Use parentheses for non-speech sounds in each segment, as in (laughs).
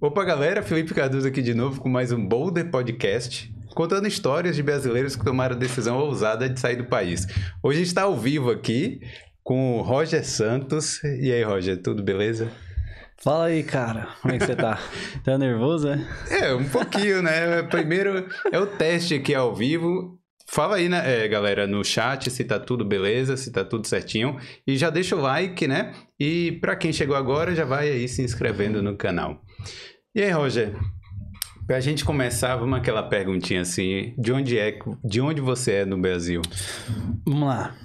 Opa, galera, Felipe Cardoso aqui de novo com mais um Boulder Podcast, contando histórias de brasileiros que tomaram a decisão ousada de sair do país. Hoje está ao vivo aqui com o Roger Santos. E aí, Roger, tudo beleza? Fala aí, cara. Como é que você tá? (laughs) tá nervoso, né? É, um pouquinho, né? Primeiro é o teste aqui ao vivo. Fala aí, né, é, galera, no chat se tá tudo beleza, se tá tudo certinho. E já deixa o like, né? E para quem chegou agora, já vai aí se inscrevendo no canal. E aí, Roger? Pra gente começar, vamos aquela perguntinha assim, de onde é, de onde você é no Brasil? Vamos lá.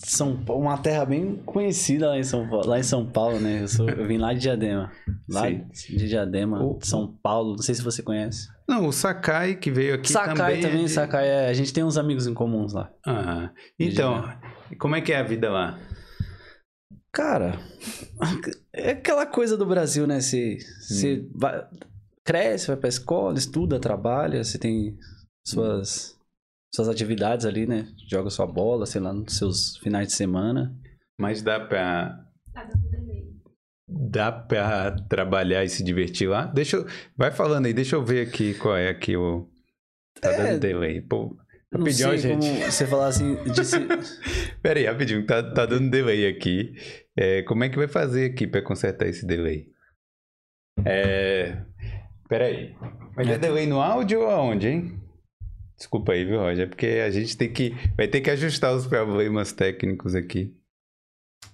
São Paulo, uma terra bem conhecida lá em São Paulo, lá em São Paulo né? Eu, sou, eu vim lá de Diadema. Lá Sim. de Diadema, o... São Paulo, não sei se você conhece. Não, o Sakai que veio aqui Sakai também. também, é de... Sakai, é, a gente tem uns amigos em comuns lá. Ah, então, como é que é a vida lá? Cara, é aquela coisa do Brasil, né? Você, hum. vai, cresce, vai pra escola, estuda, trabalha, você tem suas, suas atividades ali, né? Joga sua bola, sei lá, nos seus finais de semana. Mas dá pra. Dá pra trabalhar e se divertir lá? Deixa eu... Vai falando aí, deixa eu ver aqui qual é aqui o. Tá é... dando delay. Pô, rapidinho, não sei gente. Como você falar assim. Disse... (laughs) Pera aí, rapidinho, tá, tá dando delay aqui. É, como é que vai fazer aqui para consertar esse delay? É... Peraí. Mas é delay no áudio ou aonde, hein? Desculpa aí, viu, Roger? Porque a gente tem que... Vai ter que ajustar os problemas técnicos aqui.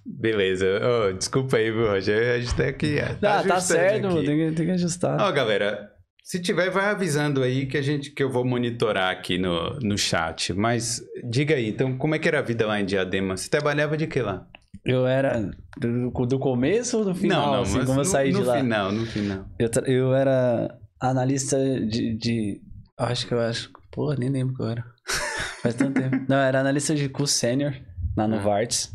Beleza. Oh, desculpa aí, viu, Roger? A gente tem que... Tá, ah, tá certo. Tem, que, tem que ajustar. Ó, galera, se tiver, vai avisando aí que a gente que eu vou monitorar aqui no, no chat. Mas diga aí, então, como é que era a vida lá em Diadema? Você trabalhava de que lá? Eu era do, do começo ou do final? Não, não, assim, como eu saí no, de lá? No final, no final. Eu, eu era analista de, de. Acho que eu acho. Pô, nem lembro que eu era. (laughs) Faz tanto tempo. Não, eu era analista de curso sênior na Novartis.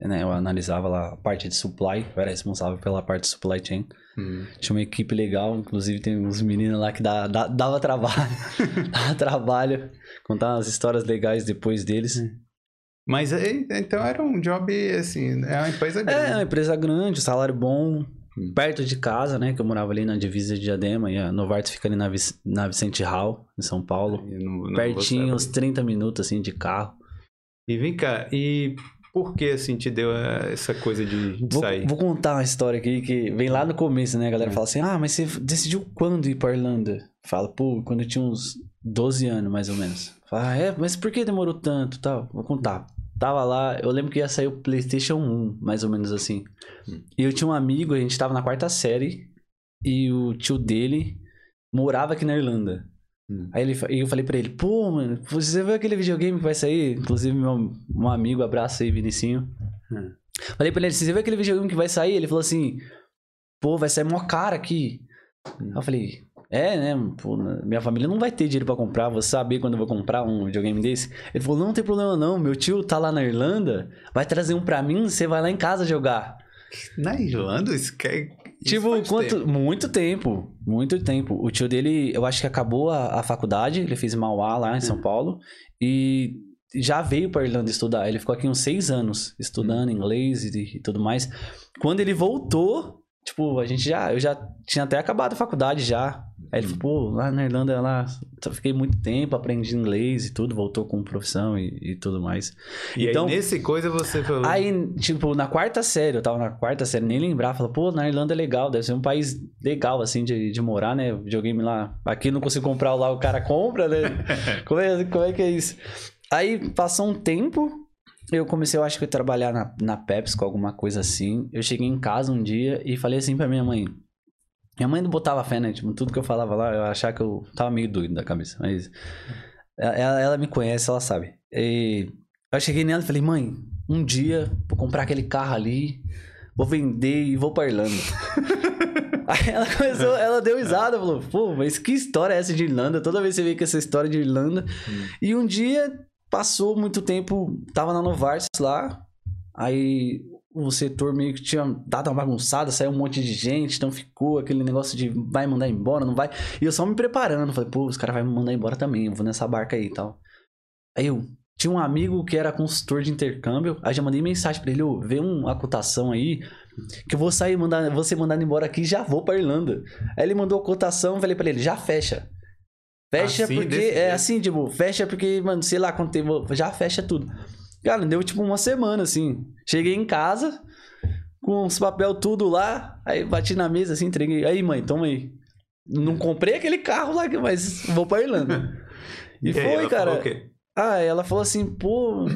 Né, eu analisava lá a parte de supply, eu era responsável pela parte de supply chain. Hum. Tinha uma equipe legal, inclusive tem uns meninos lá que dá, dá, dava trabalho. (laughs) dava trabalho. Contar umas histórias legais depois deles. Hum. Mas então era um job, assim, é uma empresa grande. É, uma empresa grande, salário bom, hum. perto de casa, né? Que eu morava ali na divisa de Diadema e a Novartis fica ali na, na Vicente Hall, em São Paulo. Não, não Pertinho, uns 30 minutos, assim, de carro. E vem cá, e por que, assim, te deu essa coisa de, de vou, sair? Vou contar uma história aqui que vem lá no começo, né? A galera é. fala assim, ah, mas você decidiu quando ir pra Irlanda? Fala, pô, quando eu tinha uns 12 anos, mais ou menos. Fala, ah, é, mas por que demorou tanto tal? Vou contar. Tava lá, eu lembro que ia sair o PlayStation 1, mais ou menos assim. Hum. E eu tinha um amigo, a gente tava na quarta série, e o tio dele morava aqui na Irlanda. Hum. Aí ele, eu falei pra ele, pô, mano, você viu aquele videogame que vai sair? Inclusive, meu um amigo, abraço aí, Vinicinho. Hum. Falei pra ele, você viu aquele videogame que vai sair? Ele falou assim, pô, vai sair mó cara aqui. Hum. Eu falei, é, né? Pô, minha família não vai ter dinheiro para comprar, vou saber quando eu vou comprar um videogame desse. Ele falou: não tem problema não, meu tio tá lá na Irlanda, vai trazer um pra mim, você vai lá em casa jogar. Na Irlanda? Isso quer. Tipo, quanto. Tempo. Muito tempo. Muito tempo. O tio dele, eu acho que acabou a, a faculdade, ele fez Mauá lá em São uhum. Paulo. E já veio para Irlanda estudar. Ele ficou aqui uns seis anos estudando uhum. inglês e, e, tudo mais. Quando ele voltou, tipo, a gente já. Eu já tinha até acabado a faculdade já. Aí ele falou, pô, lá na Irlanda, lá, fiquei muito tempo, aprendi inglês e tudo, voltou com profissão e, e tudo mais. E então, aí, nesse coisa você falou... Aí, tipo, na quarta série, eu tava na quarta série, nem lembrar, falou, pô, na Irlanda é legal, deve ser um país legal, assim, de, de morar, né? Videogame lá, aqui não consigo comprar, lá o cara compra, né? (laughs) como, é, como é que é isso? Aí, passou um tempo, eu comecei, eu acho que a trabalhar na, na Pepsi, alguma coisa assim. Eu cheguei em casa um dia e falei assim pra minha mãe: minha mãe não botava fé, né? Tipo, tudo que eu falava lá, eu achava que eu tava meio doido da cabeça. Mas ela, ela me conhece, ela sabe. E eu cheguei nela e falei, mãe, um dia vou comprar aquele carro ali, vou vender e vou pra Irlanda. (laughs) Aí ela começou, ela deu risada, falou, pô, mas que história é essa de Irlanda? Toda vez você vê que essa história de Irlanda. Hum. E um dia passou muito tempo, tava na Novartis lá, aí o setor meio que tinha dado uma bagunçada, saiu um monte de gente, então ficou aquele negócio de vai mandar embora, não vai. E eu só me preparando, falei, pô, os caras vão me mandar embora também, eu vou nessa barca aí e tal. Aí eu, Tinha um amigo que era consultor de intercâmbio. Aí já mandei mensagem pra ele: ô, vê uma cotação aí. Que eu vou sair, mandar, vou ser embora aqui e já vou pra Irlanda. Aí ele mandou a cotação, falei pra ele: já fecha. Fecha Assim, porque. É jeito? assim, tipo, fecha porque, mano, sei lá quanto tempo. Já fecha tudo. Cara, deu tipo uma semana, assim. Cheguei em casa, com os papel tudo lá. Aí bati na mesa, assim, entreguei. Aí, mãe, toma aí. Não comprei aquele carro lá, mas vou pra Irlanda. (laughs) E, aí, foi, cara. Ah, ela falou assim, pô,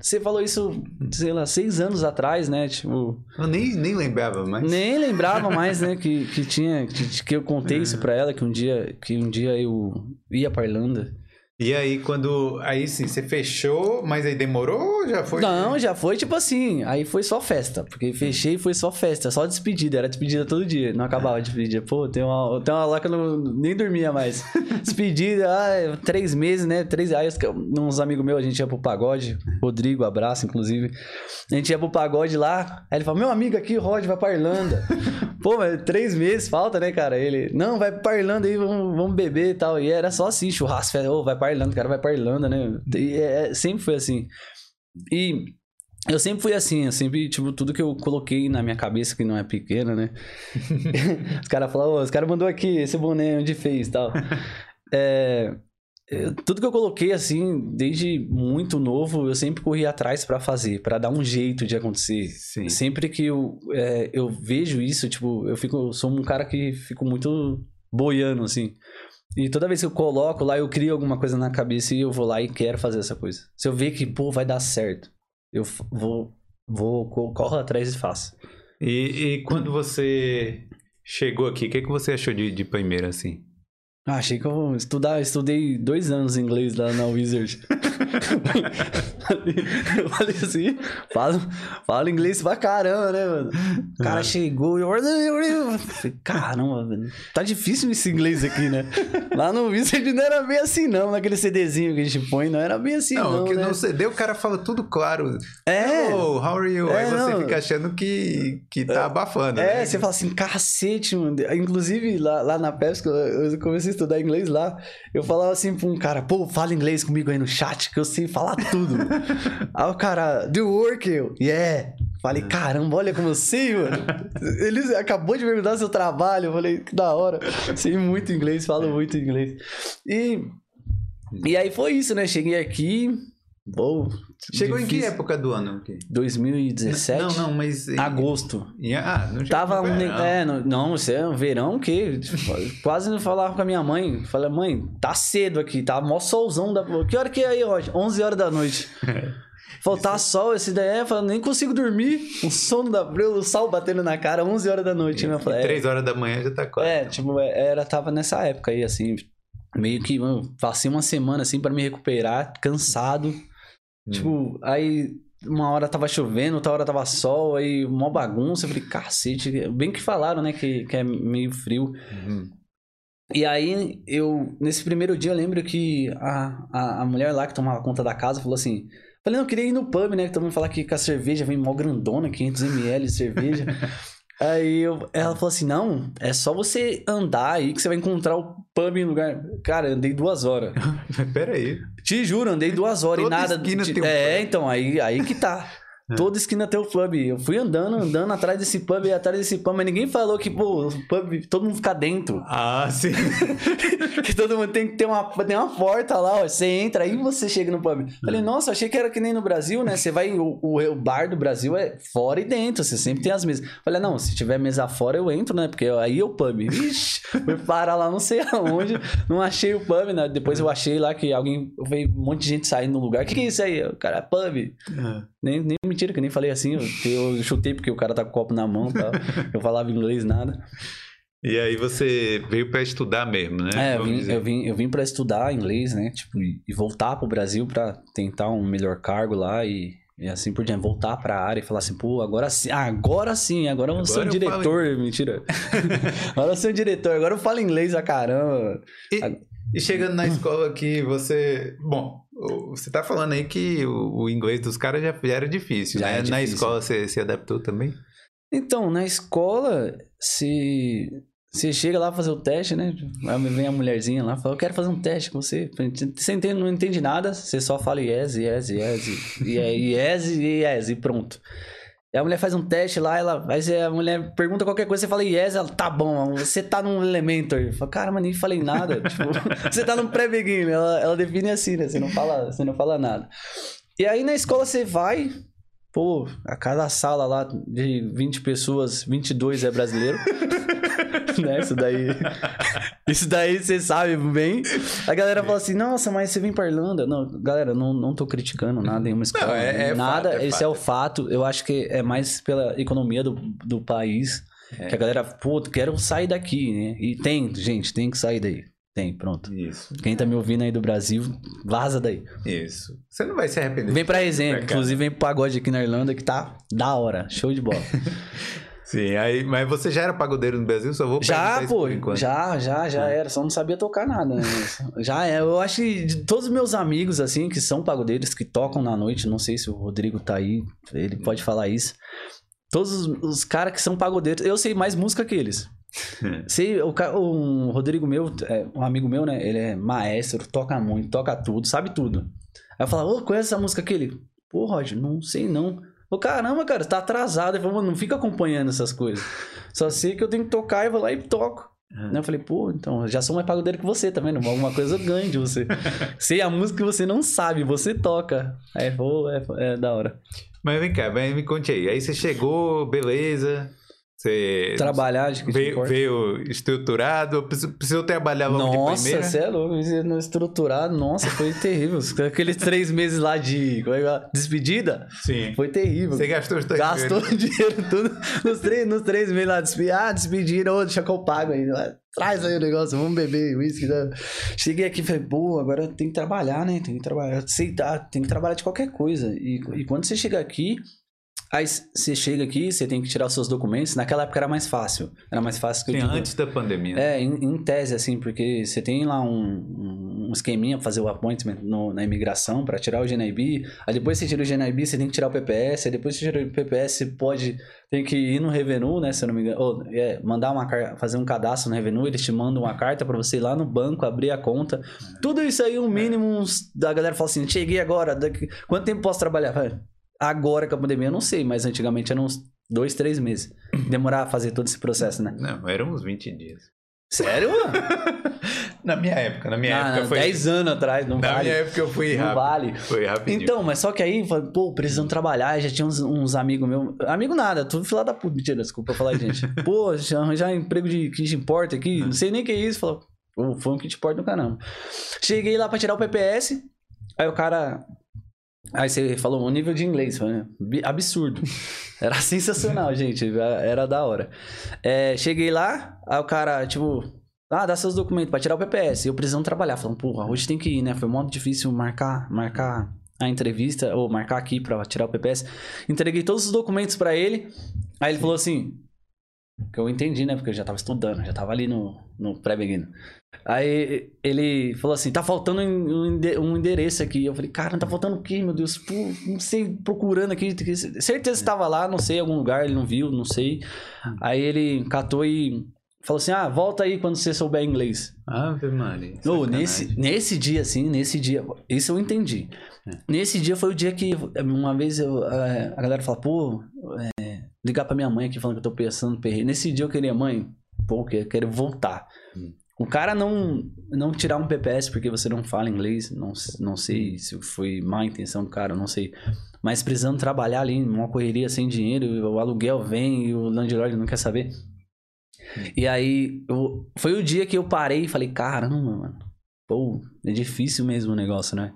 você falou isso, sei lá, seis anos atrás, né? Tipo, Eu nem, nem lembrava, mas. nem lembrava (laughs) mais, né, que, que tinha, que, que eu contei isso pra ela, que um dia, que um dia eu ia pra Irlanda. E aí, quando. Aí sim, você fechou, mas aí demorou ou já foi? Não, já foi tipo assim, aí foi só festa, porque fechei e foi só festa, só despedida, era despedida todo dia, não acabava a despedida. Pô, tem uma, tem uma lá que eu não, nem dormia mais. (laughs) Despedida, ah, três meses, né? Três aí uns amigos meus, a gente ia pro pagode, Rodrigo, abraço, inclusive. A gente ia pro pagode lá, aí ele falou, meu amigo aqui, Rod, vai pra Irlanda. (laughs) Pô, mas três meses falta, né, cara? Ele, não, vai pra Irlanda aí, vamos, vamos beber e tal. E era só assim, churrasco, ô, vai pra Irlanda, o cara vai pra Irlanda, né? E é- sempre foi assim. E eu sempre fui assim, eu sempre, tipo, tudo que eu coloquei na minha cabeça, que não é pequena, né? (laughs) (laughs) os caras falaram, "Ô, os caras mandou aqui, esse boné onde fez e tal. (laughs) É, eu- tudo que eu coloquei, assim, desde muito novo, eu sempre corri atrás pra fazer, pra dar um jeito de acontecer. Sim. Sempre que eu, é, eu vejo isso, tipo, eu fico, eu sou um cara que fico muito boiando, assim. E toda vez que eu coloco lá, eu crio alguma coisa na cabeça e eu vou lá e quero fazer essa coisa. Se eu ver que, pô, vai dar certo, eu vou, vou co- corro atrás e faço. E, e quando você chegou aqui, o que, que você achou de, de primeira, assim? Ah, achei que eu vou estudar, estudei dois anos inglês lá na Wizard. (laughs) eu falei assim, falo, falo inglês pra caramba, né, mano? O cara chegou e eu falei, caramba, velho, tá difícil esse inglês aqui, né? Lá no Wizard não era bem assim, não, naquele CDzinho que a gente põe, não era bem assim, não, não, que né? no CD o cara fala tudo claro. É. Hello, how are you? É, aí você não. fica achando que, que tá abafando, É, né? você fala assim, cacete, mano. Inclusive, lá, lá na PEPS, que eu- eu comecei a estudar inglês lá, eu falava assim pra um cara, pô, fala inglês comigo aí no chat, que eu sei falar tudo. aí o cara, do work, eu, yeah. Falei, caramba, olha como eu sei, mano. Ele acabou de perguntar seu trabalho. Eu falei, que da hora. Sei muito inglês, falo muito inglês. E, e aí foi isso, né? Cheguei aqui. Pô, Chegou em que difícil. época do ano? aqui? 2017? Não, não, mas... em- Agosto. ah, não Tava um. verão. É, não, não, isso é um verão que. (laughs) Quase não falava com a minha mãe. Falei, mãe, tá cedo aqui, tá mó solzão da. Que hora que é aí, Roger? 11 horas da noite. (laughs) Faltar sol, esse daí é, falei, nem consigo dormir. O sono da o sol batendo na cara, 11 horas da noite. né? Eu falei, E é, três horas da manhã já tá quase. é, tipo, é, era, tava nessa época aí, assim. Meio que, mano, passei uma semana assim pra me recuperar, cansado. Hum. Tipo, aí uma hora tava chovendo, outra hora tava sol, aí mó bagunça. Eu falei, cacete, bem que falaram, né, que, que é meio frio. Uhum. E aí, eu, nesse primeiro dia, eu lembro que a, a, a mulher lá que tomava conta da casa falou assim: Falei, não, eu queria ir no pub, né? Que todo mundo fala que com a cerveja vem mó grandona, 500ml de cerveja. (laughs) aí eu, ela falou assim: Não, é só você andar aí que você vai encontrar o pub em lugar. Cara, eu andei duas horas. Mas (laughs) peraí. Te juro, andei duas horas Toda e nada. esquina de- tem um é, pub. então, aí, aí que tá. Toda esquina tem o pub. Eu fui andando, andando atrás desse pub e atrás desse pub, mas ninguém falou que, pô, o pub, todo mundo fica dentro. Ah, sim. (laughs) que todo mundo tem que ter uma, tem uma porta lá, ó. Você entra aí você chega no pub. Falei, nossa, achei que era que nem no Brasil, né? Você vai. O, o, o bar do Brasil é fora e dentro, você sempre tem as mesas. Falei, não, se tiver mesa fora, eu entro, né? Porque aí é o pub. (laughs) Ixi, fui parar lá, não sei (laughs) aonde. Não achei o pub, né? Depois eu achei lá que alguém. Veio um monte de gente saindo no lugar. O que, que é isso aí? O cara, pub. Nem, nem mentira, que eu nem falei assim. Eu, eu chutei porque o cara tá com o copo na mão? (laughs) Eu falava inglês, nada. E aí você veio pra estudar mesmo, né? É, eu vim, eu vim, eu vim para estudar inglês, né? Tipo, e voltar pro Brasil pra tentar um melhor cargo lá e, e assim por diante. Voltar pra área e falar assim, pô, agora sim, agora sim, agora eu sou Agora eu diretor. Mentira. (laughs) agora eu sou diretor, agora eu falo inglês pra caramba. E chegando na escola aqui, você. Bom, você tá falando aí que o, o inglês dos caras já, já era difícil, Já né? é Na difícil. escola você se adaptou também? Então, na escola, se. Você chega lá fazer o teste, né? Aí vem a mulherzinha lá, fala, eu quero fazer um teste com você. Você entende, não entende nada, você só fala yes, yes, yes, e é yes e yes, e pronto. E a mulher faz um teste lá, ela, aí a mulher pergunta qualquer coisa, você fala yes, ela, tá bom, você tá num Elementor. Fala, cara, mas nem falei nada. (laughs) tipo, você tá num pré-beginner. Ela, ela define assim, né? Você não, fala, você não fala nada. E aí na escola você vai, pô, a cada sala lá de 20 pessoas, 22 é brasileiro. (laughs) (laughs) né? Isso daí. Isso daí você sabe bem. A galera fala assim: nossa, mas você vem pra Irlanda. Não, galera, não, não tô criticando nada em uma escola. Não, é, é nada, fato, é esse fato. é o fato. Eu acho que é mais pela economia do, do país. É. Que a galera, pô, quero sair daqui, né? E tem, gente, tem que sair daí. Tem, pronto. Isso. Quem tá me ouvindo aí do Brasil, vaza daí. Isso. Você não vai se arrepender. Vem pra exemplo. Inclusive, vem pro pagode aqui na Irlanda que tá da hora. Show de bola. (laughs) Sim, aí, mas você já era pagodeiro no Brasil? Só vou Já, pô, já, já, já é. era. Só não sabia tocar nada. Né? (laughs) já é. Eu acho que de todos os meus amigos, assim, que são pagodeiros, que tocam na noite, não sei se o Rodrigo tá aí, ele pode falar isso. Todos os, os caras que são pagodeiros, eu sei mais música que eles. (laughs) sei, o, Rodrigo meu, é, um amigo meu, né? Ele é maestro, toca muito, toca tudo, sabe tudo. Aí eu falo, ô, conhece essa música aqui? Ele, pô, Roger, não sei não. Ô, caramba, cara, tá atrasado. Ele falou, não fica acompanhando essas coisas. Só sei que eu tenho que tocar e vou lá e toco. Uhum. Eu falei, pô, então, já sou mais pagodeiro que você, tá vendo? Alguma coisa eu ganho de você. (laughs) sei a música que você não sabe, você toca. Aí, pô, é, é da hora. Mas vem cá, me conte aí. Aí você chegou, beleza. Você trabalhar de veio, veio estruturado, precisou trabalhar logo nossa, de primeira? Nossa, você é louco, no estruturado, nossa, foi terrível. (laughs) Aqueles três meses lá de é despedida, Sim. foi terrível. Você gastou o Gastou (laughs) o dinheiro tudo nos três, nos três meses lá, despedida, ah, despedida, oh, deixa que eu pago aí. Traz aí o negócio, vamos beber uísque. Né? Cheguei aqui e falei, pô, agora tem que trabalhar, né? Tem que trabalhar, aceitar, tem que trabalhar de qualquer coisa. E, e quando você chega aqui, Aí você chega aqui, você tem que tirar os seus documentos. Naquela época era mais fácil. Era mais fácil que Sim, digo, antes da pandemia. Né? É, em, em, tese, assim, porque você tem lá um, um esqueminha pra fazer o appointment no, na imigração, para tirar o GNIB. Aí depois você tira o GNIB, você tem que tirar o PPS. Aí depois você tira o PPS, você pode. Tem que ir no Revenue, né? Se eu não me engano. Ou, é, mandar uma fazer um cadastro no Revenue, eles te mandam uma carta para você ir lá no banco, abrir a conta. Tudo isso aí, um mínimo. Uns, a galera fala assim: cheguei agora, daqui, quanto tempo posso trabalhar? Agora com a pandemia eu não sei, mas antigamente eram uns dois, três meses. Demorar a fazer todo esse processo, né? Não, eram uns 20 dias. Sério, (laughs) na minha época, na minha ah, época foi... 10 anos atrás, não na vale. Na minha época eu fui rápido. Não vale. Foi rapidinho. Então, mas só que aí, pô, precisando trabalhar, já tinha uns, uns amigos meus... Amigo nada, tudo filado da puta. Mentira, desculpa falar, gente. (laughs) pô, já arranjar emprego de que te importa aqui, não sei nem o que é isso. Falou, pô, foi um que te importa do caramba. Cheguei lá pra tirar o PPS, aí o cara... Aí você falou um nível de inglês, foi absurdo. (laughs) Era sensacional, gente. Era da hora. É, cheguei lá, aí o cara, tipo, ah, dá seus documentos pra tirar o PPS. Eu precisando trabalhar. Falando, porra, hoje tem que ir, né? Foi muito difícil marcar, marcar a entrevista, ou marcar aqui pra tirar o PPS. Entreguei todos os documentos para ele. Aí ele falou assim: que eu entendi, né? Porque eu já tava estudando, já tava ali no, no pré-beginner. Aí ele falou assim: tá faltando um endereço aqui. Eu falei, cara, não tá faltando o quê, meu Deus? Pô, não sei, procurando aqui. Certeza que estava lá, não sei, algum lugar, ele não viu, não sei. Aí ele catou e falou assim: ah, volta aí quando você souber inglês. Ah, Maria. Oh, nesse, nesse dia, assim, nesse dia, isso eu entendi. É. Nesse dia foi o dia que, uma vez, eu, a, a galera fala, pô, é, ligar pra minha mãe aqui falando que eu tô pensando perreiro. Nesse dia eu queria, mãe, pô, eu quero voltar. Hum. O cara não, não tirar um PPS porque você não fala inglês, não, não sei se foi má intenção do cara, não sei. Mas precisando trabalhar ali numa correria sem dinheiro, o aluguel vem e o landlord não quer saber. E aí, eu, foi o dia que eu parei e falei, caramba, mano, pô, é difícil mesmo o negócio, né?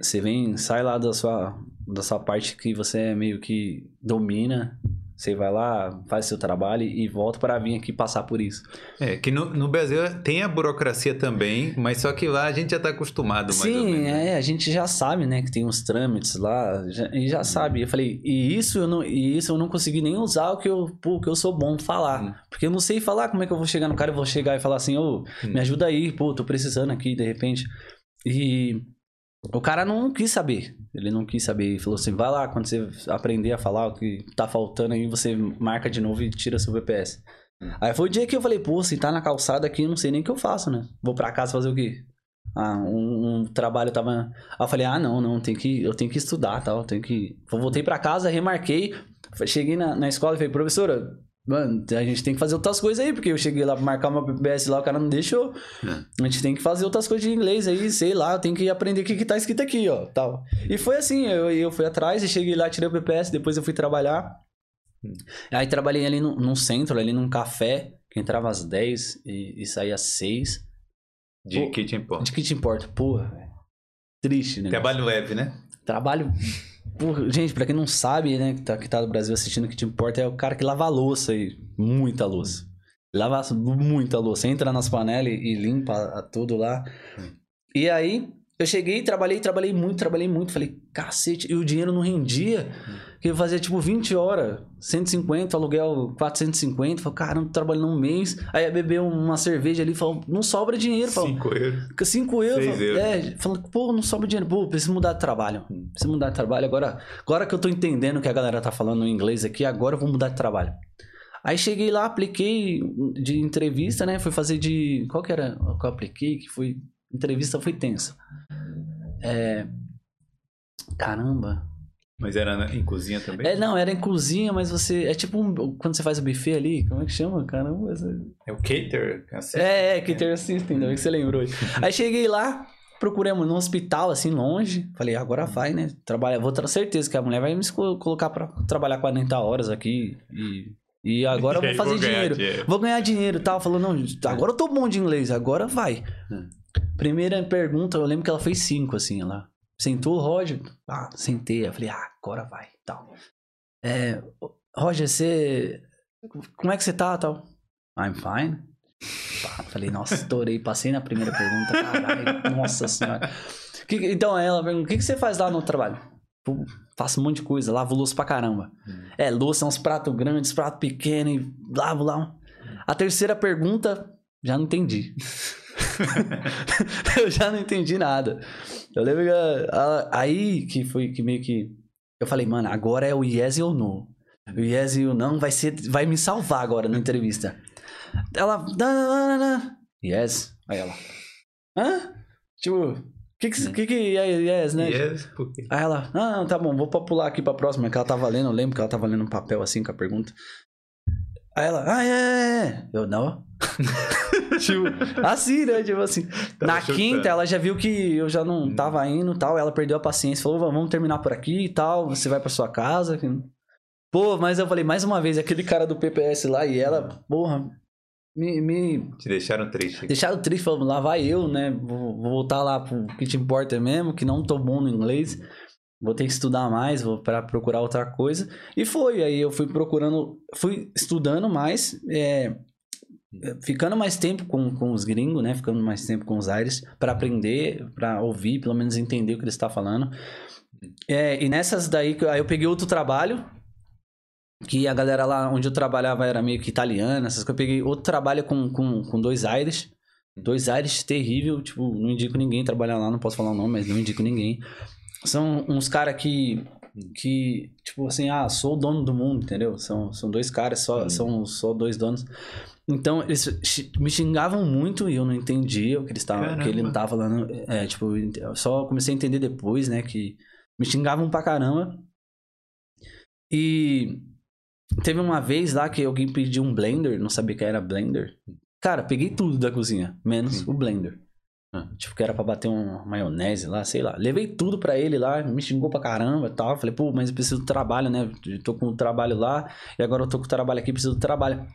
Você vem, sai lá da sua, da sua parte que você é meio que domina, você vai lá, faz seu trabalho e volta para vir aqui passar por isso. É, que no, no, Brasil tem a burocracia também, mas só que lá a gente já está acostumado mais Sim, ou menos. É, a gente já sabe, né, que tem uns trâmites lá, já, e já sabe. Eu falei, e isso eu não, e isso eu não consegui nem usar o que eu, pô, que eu sou bom falar. Hum. Porque eu não sei falar como é que eu vou chegar no cara e vou chegar e falar assim, ô, oh, hum. me ajuda aí, pô, tô precisando aqui, de repente. E o cara não quis saber. Ele não quis saber. Ele falou assim: vai lá, quando você aprender a falar o que tá faltando aí, você marca de novo e tira seu VPS. Aí foi o dia que eu falei, pô, se tá na calçada aqui, não sei nem o que eu faço, né? Vou pra casa fazer o quê? Ah, um, um trabalho tava. Aí eu falei, ah, não, não, tem que, eu tenho que estudar tal, tenho que. Eu voltei pra casa, remarquei, cheguei na, na escola e falei, professora, mano, a gente tem que fazer outras coisas aí, porque eu cheguei lá pra marcar uma PBS lá, o cara não deixou. A gente tem que fazer outras coisas de inglês aí, sei lá, tenho que aprender o que, que tá escrito aqui, ó, tal. E foi assim, eu, eu fui atrás e cheguei lá, tirei o PPS, depois eu fui trabalhar. Aí trabalhei ali no, num centro, ali num café, que entrava às 10 e, e saía às 6. De Pô, que te importa? De que te importa? Porra, velho. Triste, né? Trabalho leve, né? Trabalho. Gente, pra quem não sabe, né, que tá, que tá no Brasil assistindo, que te importa é o cara que lava a louça aí. Muita louça. Lava muita louça. Entra nas panelas e, e limpa tudo lá. E aí, eu cheguei, trabalhei, trabalhei muito, trabalhei muito. Falei, cacete, e o dinheiro não rendia. Que eu fazia tipo 20 horas, 150, aluguel 450. Falei, caramba, trabalhando um mês. Aí ia beber uma cerveja ali, falou, não sobra dinheiro. Falou, 5 euros. 5 euros. Seis euros. É, falando, pô, não sobra dinheiro. Pô, preciso mudar de trabalho. Preciso mudar de trabalho. Agora, agora que eu tô entendendo o que a galera tá falando em inglês aqui, agora eu vou mudar de trabalho. Aí cheguei lá, apliquei de entrevista, né? Fui fazer de. Qual que era? o que eu apliquei? Que foi. Entrevista foi tensa. É. Caramba. Mas era na- em cozinha também? É, não, era em cozinha, mas você. É tipo um- quando você faz o buffet ali, como é que chama? Caramba. É o cater? Assim, É, é, Cater Assistant, ainda bem que você lembrou. (laughs) Aí cheguei lá, procuramos num hospital, assim, longe. Falei, agora vai, né? Trabalha, vou ter certeza que a mulher vai me colocar pra trabalhar 40 horas aqui. E, e agora eu (laughs) vou fazer vou dinheiro. dinheiro. Vou ganhar dinheiro e tal. Falou, não, agora eu tô bom de inglês, agora vai. Hum. Primeira pergunta, eu lembro que ela fez cinco, assim, ela. Sentou, Roger? Ah, sentei. Eu falei, ah, agora vai, tal. É, Roger, você... Como é que você tá, tal? I'm fine. Pá, falei, nossa, estourei. Passei na primeira pergunta, caralho, nossa senhora. Que então, ela pergunta, o que, que você faz lá no trabalho? Pô, faço um monte de coisa, lavo louça pra caramba. É, louça é uns pratos grandes, prato pequeno, e lavo lá. A terceira pergunta, já não entendi. (laughs) (laughs) eu já não entendi nada. Eu lembro que a- a- aí que foi que meio que. Eu falei, mano, agora é o yes ou no. O yes e o não vai ser. Vai me salvar agora na entrevista. Ela. Yes. Aí ela. Hã? Tipo, o que que, que que é yes, né? Yes, por quê? Aí ela, ah, não, tá bom, vou pular aqui pra próxima, que ela tava lendo, eu lembro que ela tava lendo um papel assim com a pergunta. Aí ela, ah, é, é, é. Eu, não. (laughs) tipo, assim, né? Tipo assim. Tava Na chutando. quinta, ela já viu que eu já não tava indo e tal, ela perdeu a paciência, falou, vamos terminar por aqui e tal, você vai pra sua casa. Pô, mas eu falei, mais uma vez, aquele cara do PPS lá e ela, porra, me, me Te deixaram triste. Deixaram triste, falando, lá vai eu, né? Vou, vou voltar lá pro que te importa mesmo, que não tô bom no inglês. Vou ter que estudar mais, vou para procurar outra coisa. E foi, aí eu fui procurando, fui estudando mais, é, ficando mais tempo com, com os gringos, né? Ficando mais tempo com os aires para aprender, para ouvir, pelo menos entender o que eles estão falando. É, e nessas daí, aí eu peguei outro trabalho, que a galera lá onde eu trabalhava era meio que italiana, essas coisas. Eu peguei outro trabalho com, com, com dois aires. Dois aires terrível, tipo, não indico ninguém trabalhar lá, não posso falar o nome, mas não indico ninguém. São uns caras que, que, tipo assim, ah, sou o dono do mundo, entendeu? São, são dois caras, só, são só dois donos. Então, eles me xingavam muito e eu não entendia o que eles estavam, que ele não tava falando. É, tipo, eu só comecei a entender depois, né, que me xingavam pra caramba. E teve uma vez lá que alguém pediu um blender, não sabia que era blender. Cara, peguei tudo da cozinha, menos o blender. Ah. Tipo, que era pra bater uma maionese lá, sei lá. Levei tudo pra ele lá, me xingou pra caramba e tal. Falei, pô, mas eu preciso do trabalho, né? Eu tô com o trabalho lá e agora eu tô com o trabalho aqui, preciso do trabalho.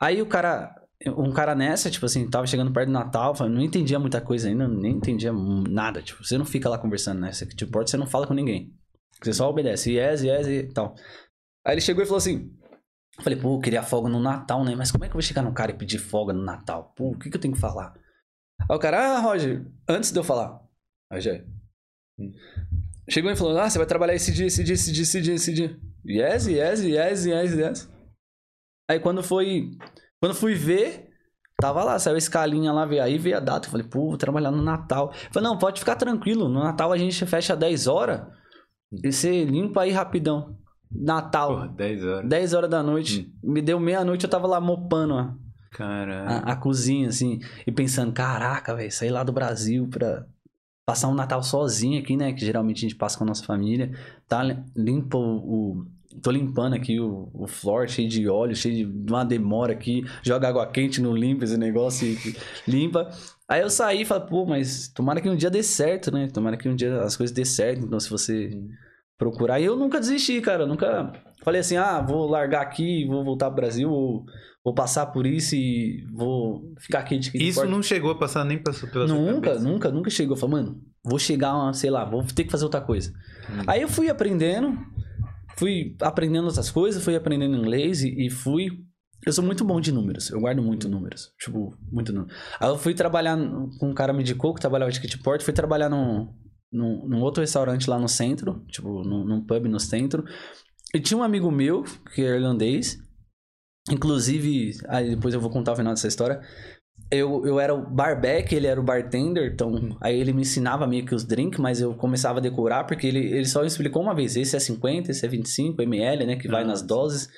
Aí o cara, um cara nessa, tipo assim, tava chegando perto do Natal, não entendia muita coisa ainda, nem entendia nada. Tipo, você não fica lá conversando, né? Você que te importa, você não fala com ninguém. Você só obedece, yes, yes e tal. Aí ele chegou e falou assim: Falei, pô, eu queria folga no Natal, né? Mas como é que eu vou chegar no cara e pedir folga no Natal? Pô, o que, que eu tenho que falar? Aí o cara, ah, Roger, antes de eu falar. Aí já. Chegou e falou: Ah, você vai trabalhar esse dia, esse dia, esse dia, esse dia, esse dia. Yes, yes, yes, yes, yes. Aí quando foi. Quando fui ver, tava lá, saiu a escalinha lá, veio aí, veio a data. Eu falei, pô, vou trabalhar no Natal. Eu falei, não, pode ficar tranquilo. No Natal a gente fecha 10 horas e você limpa aí rapidão. Natal. Porra, 10 horas. 10 horas da noite. Me deu meia-noite, eu tava lá mopando ó. A, a cozinha, assim. E pensando, caraca, velho, sair lá do Brasil pra passar um Natal sozinho aqui, né? Que geralmente a gente passa com a nossa família. Tá li- limpo o. tô limpando aqui o, o floor cheio de óleo, cheio de uma demora aqui. Joga água quente no limpa esse negócio e limpa. Aí eu saí e falei, pô, mas tomara que um dia dê certo, né? Tomara que um dia as coisas dê certo. Então, se você procurar. E eu nunca desisti, cara. Eu nunca falei assim, ah, vou largar aqui, vou voltar pro Brasil, ou vou passar por isso e vou ficar aqui de Isso não chegou a passar nem sua pela Nunca, nunca, nunca chegou. Eu falei, mano, vou chegar, uma- sei lá, vou ter que fazer outra coisa. Hum. Aí eu fui aprendendo, fui aprendendo outras coisas, fui aprendendo inglês e, e fui. Eu sou muito bom de números, eu guardo muito números. Tipo, muito número. Aí eu fui trabalhar com um cara me indicou que trabalhava de kitport, fui trabalhar num, num, num outro restaurante lá no centro, tipo, num, num pub no centro. E tinha um amigo meu, que é irlandês. Inclusive, aí depois eu vou contar o final dessa história. Eu, eu era o barback, ele era o bartender, então aí ele me ensinava meio que os drinks, mas eu começava a decorar, porque ele, ele só me explicou uma vez, esse é 50, esse é 25 ml, né, que vai Ah, nas doses.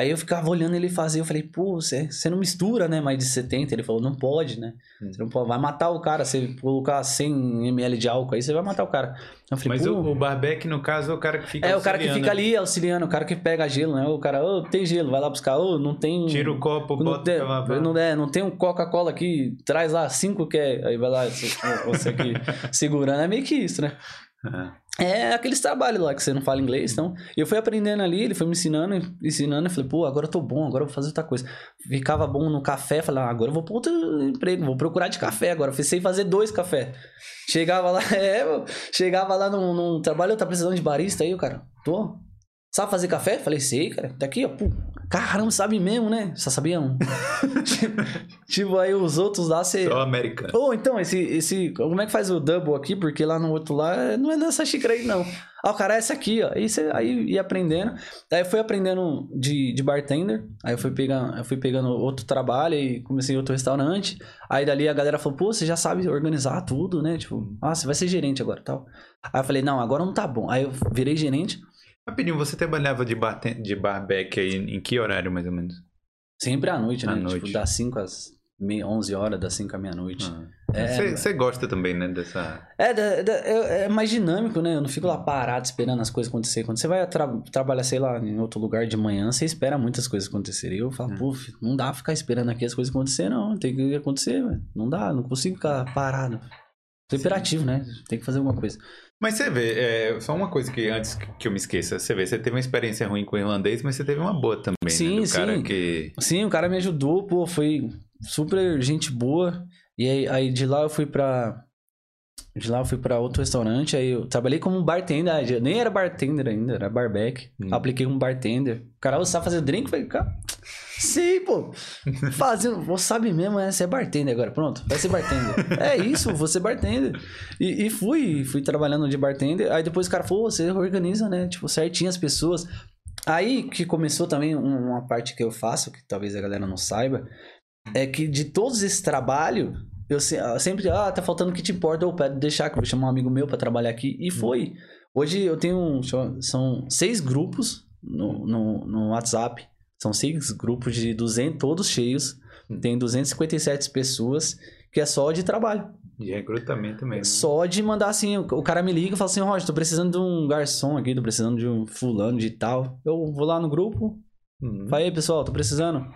Aí eu ficava olhando ele fazer, eu falei, pô, você, você não mistura, né, mais de 70? Ele falou, não pode, né, Hum. você não pode, vai matar o cara, se colocar 100 ml de álcool aí, você vai matar o cara. Eu falei, Mas o, o barbeque, no caso, é o cara que fica é, o cara que fica né? ali auxiliando, o cara que pega gelo, né? O cara, ô, tem gelo, vai lá buscar, ô, não tem. Tira o copo, não bota tem, pra lavar. não, é, não tem um Coca-Cola aqui, traz lá cinco que é. Aí vai lá, você- você aqui (laughs) segurando. É meio que isso, né? Ah. É aqueles trabalhos lá que você não fala inglês, então. Eu fui aprendendo ali, ele foi me ensinando, ensinando, eu falei, pô, agora eu tô bom, agora eu vou fazer outra coisa. Ficava bom no café, falei, ah, agora eu vou pra outro emprego, vou procurar de café agora. Eu sei fazer dois café. Chegava lá, (laughs) é, chegava lá num, num trabalho, tá precisando de barista aí, o cara, tô. Sabe fazer café? Falei, sei, cara. Tá aqui, ó. Pô, caramba, sabe mesmo, né? Só sabia um. tipo, (laughs) tipo, aí os outros lá, você. Só americano. Ou então, esse, esse. Como é que faz o double aqui? Porque lá no outro lá não é nessa xícara aí, não. Ah, o cara é essa aqui, ó. Aí você aí ia aprendendo. Aí eu fui aprendendo de, de bartender. Aí eu fui, pegando, eu fui pegando outro trabalho e comecei outro restaurante. Aí dali a galera falou, pô, você já sabe organizar tudo, né? Tipo, ah, você vai ser gerente agora tal. Aí eu falei, não, agora não tá bom. Aí eu virei gerente. Rapidinho, você trabalhava de, barten- de barback aí em que horário, mais ou menos? Sempre à noite, né? À Tipo, noite. das 5 às meia- 11 horas, das 5 à meia-noite. Ah. Você você gosta também, né, dessa... É, da- da- é, é mais dinâmico, né? Eu não fico lá parado esperando as coisas acontecer. Quando você vai tra- trabalhar, sei lá, em outro lugar de manhã, você espera muitas coisas acontecerem. Eu falo, pô, filho, não dá ficar esperando aqui as coisas acontecer, não. Tem que acontecer, velho. Não dá, não consigo ficar parado. Sou imperativo, né? Tem que fazer alguma coisa. Mas você vê, é, só uma coisa que antes que eu me esqueça, você vê, você teve uma experiência ruim com o irlandês, mas você teve uma boa também, Sim, né? Do cara sim. que... Sim, o cara me ajudou, pô, foi super gente boa. E aí, aí de lá eu fui pra. De lá eu fui pra outro restaurante, aí eu trabalhei como bartender, ah, eu nem era bartender ainda, era barback. Hum. Apliquei como bartender. O cara, sabe fazer drink? Eu falei, cara, sei, pô. Fazendo, você sabe mesmo, né? Você é bartender agora, pronto, vai ser bartender. é isso, vou ser bartender. E, e fui, fui trabalhando de bartender. Aí depois o cara falou, você organiza, né? Tipo, certinho as pessoas. Aí que começou também um- uma parte que eu faço, que talvez a galera não saiba, é que de todos esse trabalho, eu eu sempre, ah, tá faltando o que te importa, eu pede deixar, que eu vou chamar um amigo meu pra trabalhar aqui. E foi. Hoje eu tenho, são seis grupos no, no, no WhatsApp, são seis grupos de 200, todos cheios, tem 257 pessoas, que é só de trabalho. De recrutamento mesmo. Só de mandar assim, o cara me liga e fala assim, Roger, tô precisando de um garçom aqui, tô precisando de um fulano de tal. Eu vou lá no grupo, Hum. fala aí pessoal, tô precisando.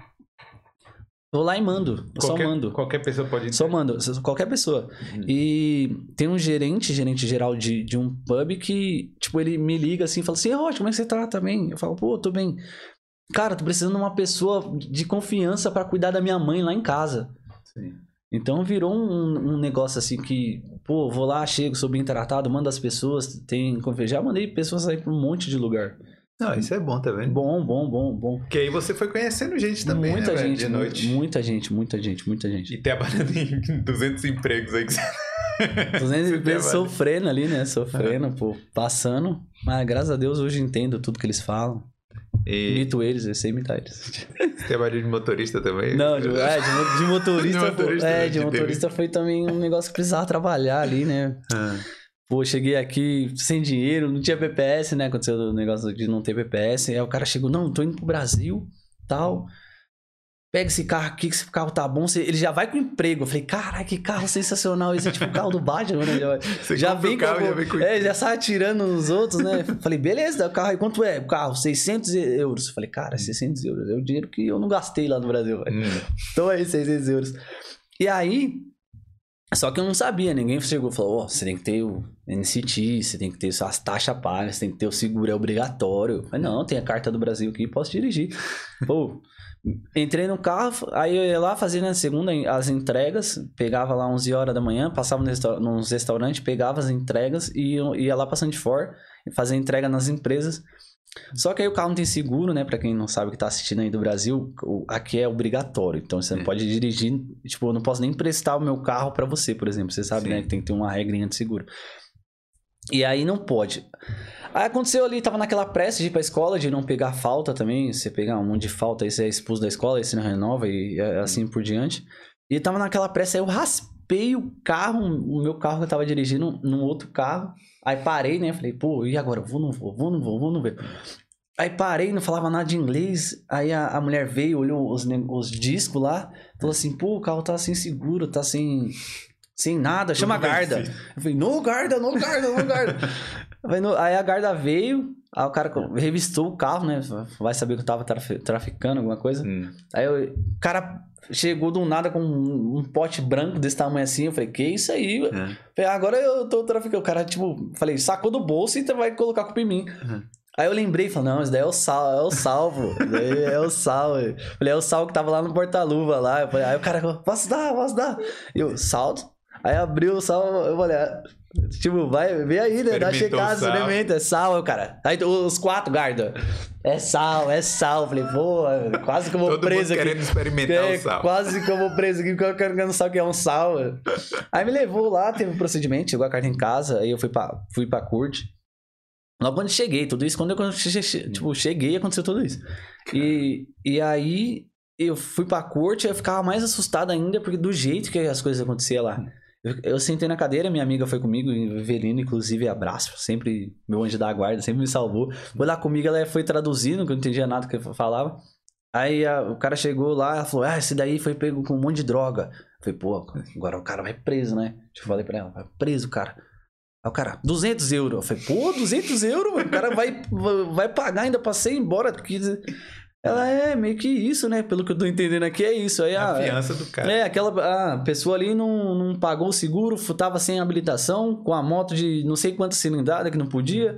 Vou lá e mando, eu qualquer, só mando. Qualquer pessoa pode... Só mando, qualquer pessoa. Hum. E tem um gerente, gerente geral de, de um pub que, tipo, ele me liga assim e fala assim, Roger, como é que você tá? Tá bem? Eu falo, pô, tô bem. Cara, tô precisando de uma pessoa de confiança pra cuidar da minha mãe lá em casa. Sim. Então virou um, um negócio assim que, pô, vou lá, chego, sou bem tratado, mando as pessoas, tem. Já mandei pessoas aí pra um monte de lugar. Não, isso é bom, vendo? Bom, bom, bom, bom. Porque aí você foi conhecendo gente também, muita né, gente, de noite. muita gente, muita gente, muita gente. E trabalhando em (laughs) 200 empregos aí que você... (laughs) 200 Você vezes trabalha. sofrendo ali, né? Sofrendo, pô, passando. Mas graças a Deus hoje entendo tudo que eles falam. E Imito eles, eu sei imitar eles. (laughs) você trabalhou de motorista também? Não, de, é, de, de motorista, (laughs) De motorista, é, né? de De motorista foi também um negócio que precisava trabalhar ali, né? Ah, Pô, cheguei aqui sem dinheiro, não tinha PPS, né? Aconteceu o negócio de não ter PPS. Aí o cara chegou, não, tô indo pro Brasil, tal. Pega esse carro aqui, que esse carro tá bom. Você- Ele já vai com emprego. Eu falei, caralho, que carro sensacional. Esse é tipo o carro do Batman, né? Já, (laughs) Você já vem carro, com, já vem com É, já sai atirando nos outros, né? Falei, beleza, o carro aí. Quanto é? O carro, 600 euros. Falei, cara, 600 euros. É o dinheiro que eu não gastei lá no Brasil, velho. Hum. Então aí, 600 euros. E aí, só que eu não sabia, ninguém chegou e falou, ó, você tem que ter o NCT, você tem que ter suas taxas pagas, você tem que ter o seguro, é obrigatório. Falei, não, tem a carta do Brasil aqui, posso dirigir. (laughs) Pô, entrei no carro, aí eu ia lá fazendo a segunda, as entregas, pegava lá 11 horas da manhã, passava nos resta- nos restaurantes, pegava as entregas e ia lá pra Santifor, fazer entrega nas empresas. Só que aí o carro não tem seguro, né? Pra quem não sabe que tá assistindo aí do Brasil, aqui é obrigatório. Então você não É. pode dirigir. Tipo, eu não posso nem emprestar o meu carro pra você, por exemplo. Você sabe, Sim. né? Que tem que ter uma regrinha de seguro. E aí não pode. Aí aconteceu ali, tava naquela pressa de ir pra escola, de não pegar falta também. Você pegar um monte de falta, aí você é expulso da escola, aí você não renova e assim por diante. E tava naquela pressa, aí eu raspei o carro, o meu carro que eu tava dirigindo, num outro carro. Aí parei, né? Falei, pô, e agora? Vou, não vou, vou, não vou, vou, não ver. Aí parei, não falava nada de inglês. Aí a, a mulher veio, olhou os, os discos lá, falou assim: pô, o carro tá sem seguro, tá sem, sem nada, chama a guarda. Eu falei: no guarda, no guarda, no guarda. (laughs) Aí a guarda veio, aí o cara revistou o carro, né? Vai saber que eu tava trafi- traficando alguma coisa. Hum. Aí eu- o cara chegou do nada com um, um pote branco desse tamanho assim. Eu falei, que isso aí? velho?" É. Falei, agora eu tô traficando. O cara, tipo, falei, sacou do bolso e vai colocar a culpa em mim. Uhum. Aí eu lembrei, falei, não, isso daí é o sal, é o salvo. É o sal. Falei, é o sal que tava lá no porta-luva lá. Falei, aí o cara falou, posso dar, posso dar. Eu, salto. Aí abriu o sal, eu falei, ah, tipo, vai, vem aí, né? Dá checada, experimenta, é sal, cara. Aí os quatro guarda. É sal, é sal. Falei, pô, quase que eu vou Todo preso mundo aqui. querendo experimentar É, o sal. Quase que eu vou preso aqui, porque eu quero- não sabe o que é um sal. Aí me levou lá, teve um procedimento, chegou a carta em casa, aí eu fui pra, fui pra corte. Logo quando cheguei, tudo isso, quando eu tipo, cheguei, aconteceu tudo isso. E, e aí eu fui pra corte, eu ficava mais assustado ainda, porque do jeito que as coisas aconteciam lá. Eu, sentei na cadeira, minha amiga foi comigo, Evelina, inclusive, abraço, sempre, meu anjo da guarda, sempre me salvou. Foi lá comigo, ela foi traduzindo, que eu não entendia nada que eu falava. Aí a- o cara chegou lá, falou, ah, esse daí foi pego com um monte de droga. Eu falei, pô, agora o cara vai preso, né? Eu falei pra ela, vai preso, cara. Aí o cara, 200 euros. Eu falei, pô, 200 euros? O cara vai, vai pagar ainda pra ser embora. Ela é meio que isso, né? Pelo que eu tô entendendo aqui, é isso. Aí, A ah, fiança do cara. é, aquela a pessoa ali não, não pagou o seguro, tava sem habilitação, com a moto de não sei quantas cilindradas que não podia.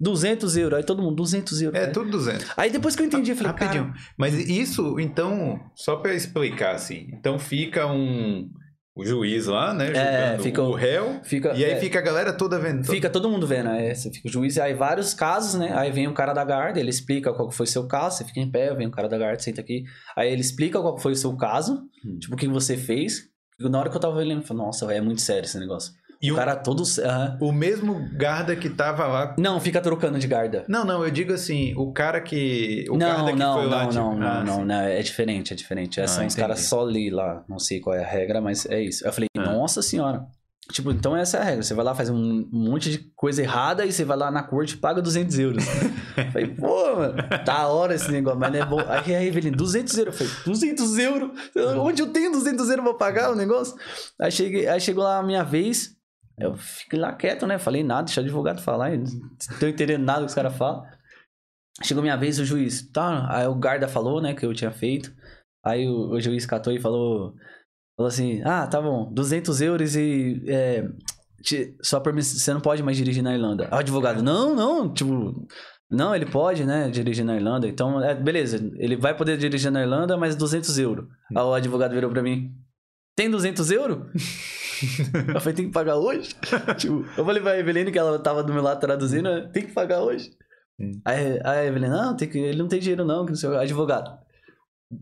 200 euros. Aí todo mundo, 200 euros. É, cara. tudo 200. Aí depois que eu entendi, eu falei, Rapidinho. cara... Mas isso, então, só pra explicar assim. Então fica um. O juiz lá, né? É, fica o réu. Fica, E aí é, fica a galera toda vendo. fica todo mundo vendo, é, você fica o juiz, aí vários casos, né? Aí vem o cara da guarda, ele explica qual foi o seu caso, você fica em pé, vem o cara da guarda, senta aqui. Aí ele explica qual foi o seu caso, Hum. tipo, o que você fez. Na hora que eu tava olhando, eu falei, nossa, é muito sério esse negócio. E o o, cara todo... o mesmo guarda que tava lá. Não, fica trocando de guarda. Não, não, eu digo assim, o cara que. O não, guarda que não, foi não, lá. não, tipo, não, ah, não, sim. não, é diferente, é diferente. É, Ah, são os caras só ali lá, não sei qual é a regra, mas é isso. Eu falei, Ah. nossa senhora. Tipo, então essa é a regra. Você vai lá fazer um monte de coisa errada e você vai lá na corte e paga 200 euros. Eu (laughs) falei, pô, mano, da hora esse negócio, mas não é bom. Aí a Evelyn, 200 euros. Eu falei, 200 euros? Onde eu tenho 200 euros pra pagar o negócio? Aí, cheguei, aí chegou lá a minha vez, eu fiquei lá quieto, né? Falei nada, deixa o advogado falar, eu não tô entendendo nada que os caras falam. Chegou minha vez, o juiz, tá? Aí o guarda falou, né, que eu tinha feito. Aí o, o juiz catou e falou, falou assim, ah, tá bom, 200 euros e é, te- só permissão, você não pode mais dirigir na Irlanda. Aí o advogado, não, não, tipo, não, ele pode, né, dirigir na Irlanda. Então, é, beleza, ele vai poder dirigir na Irlanda, mas 200 euros. Aí o advogado virou pra mim, tem 200 euros? (laughs) (laughs) eu falei, tem que pagar hoje? (laughs) tipo, eu falei pra Eveline que ela tava do meu lado traduzindo, né, tem que pagar hoje. Hum. Aí, aí a Eveline, não, tem que, ele não tem dinheiro não, que não sei o advogado.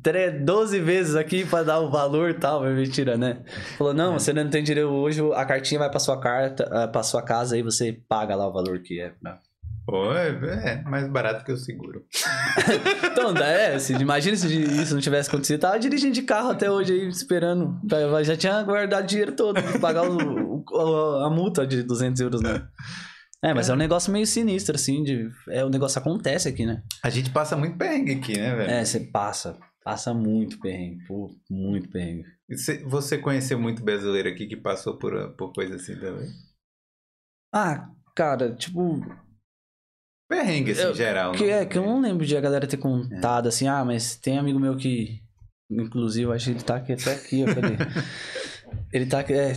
tre- 12 vezes aqui pra dar o valor e tal, mas mentira, né? Falou, não, você não tem dinheiro hoje, a cartinha vai pra sua carta, ah, pra sua casa, aí você paga lá o valor que é. pra- Pô, é, é mais barato que o seguro. (laughs) Então, é, se, imagina se isso não tivesse acontecido. Tava dirigindo de carro até hoje aí, esperando. Já tinha guardado dinheiro todo pra pagar o, o a, multa de 200 euros, né? É, mas é um negócio meio sinistro, assim, de... É, o negócio acontece aqui, né? A gente passa muito perrengue aqui, né, velho? É, você passa. Passa muito perrengue, pô, muito perrengue. Você, você conheceu muito brasileiro aqui que passou por, por coisa assim também? Ah, cara, tipo... Perrengue, assim, Eu- geral. Que, é, que eu não lembro de a galera ter contado assim, ah, mas tem amigo meu que. Inclusive, acho que ele tá aqui até aqui, eu falei. (laughs) ele tá aqui, é,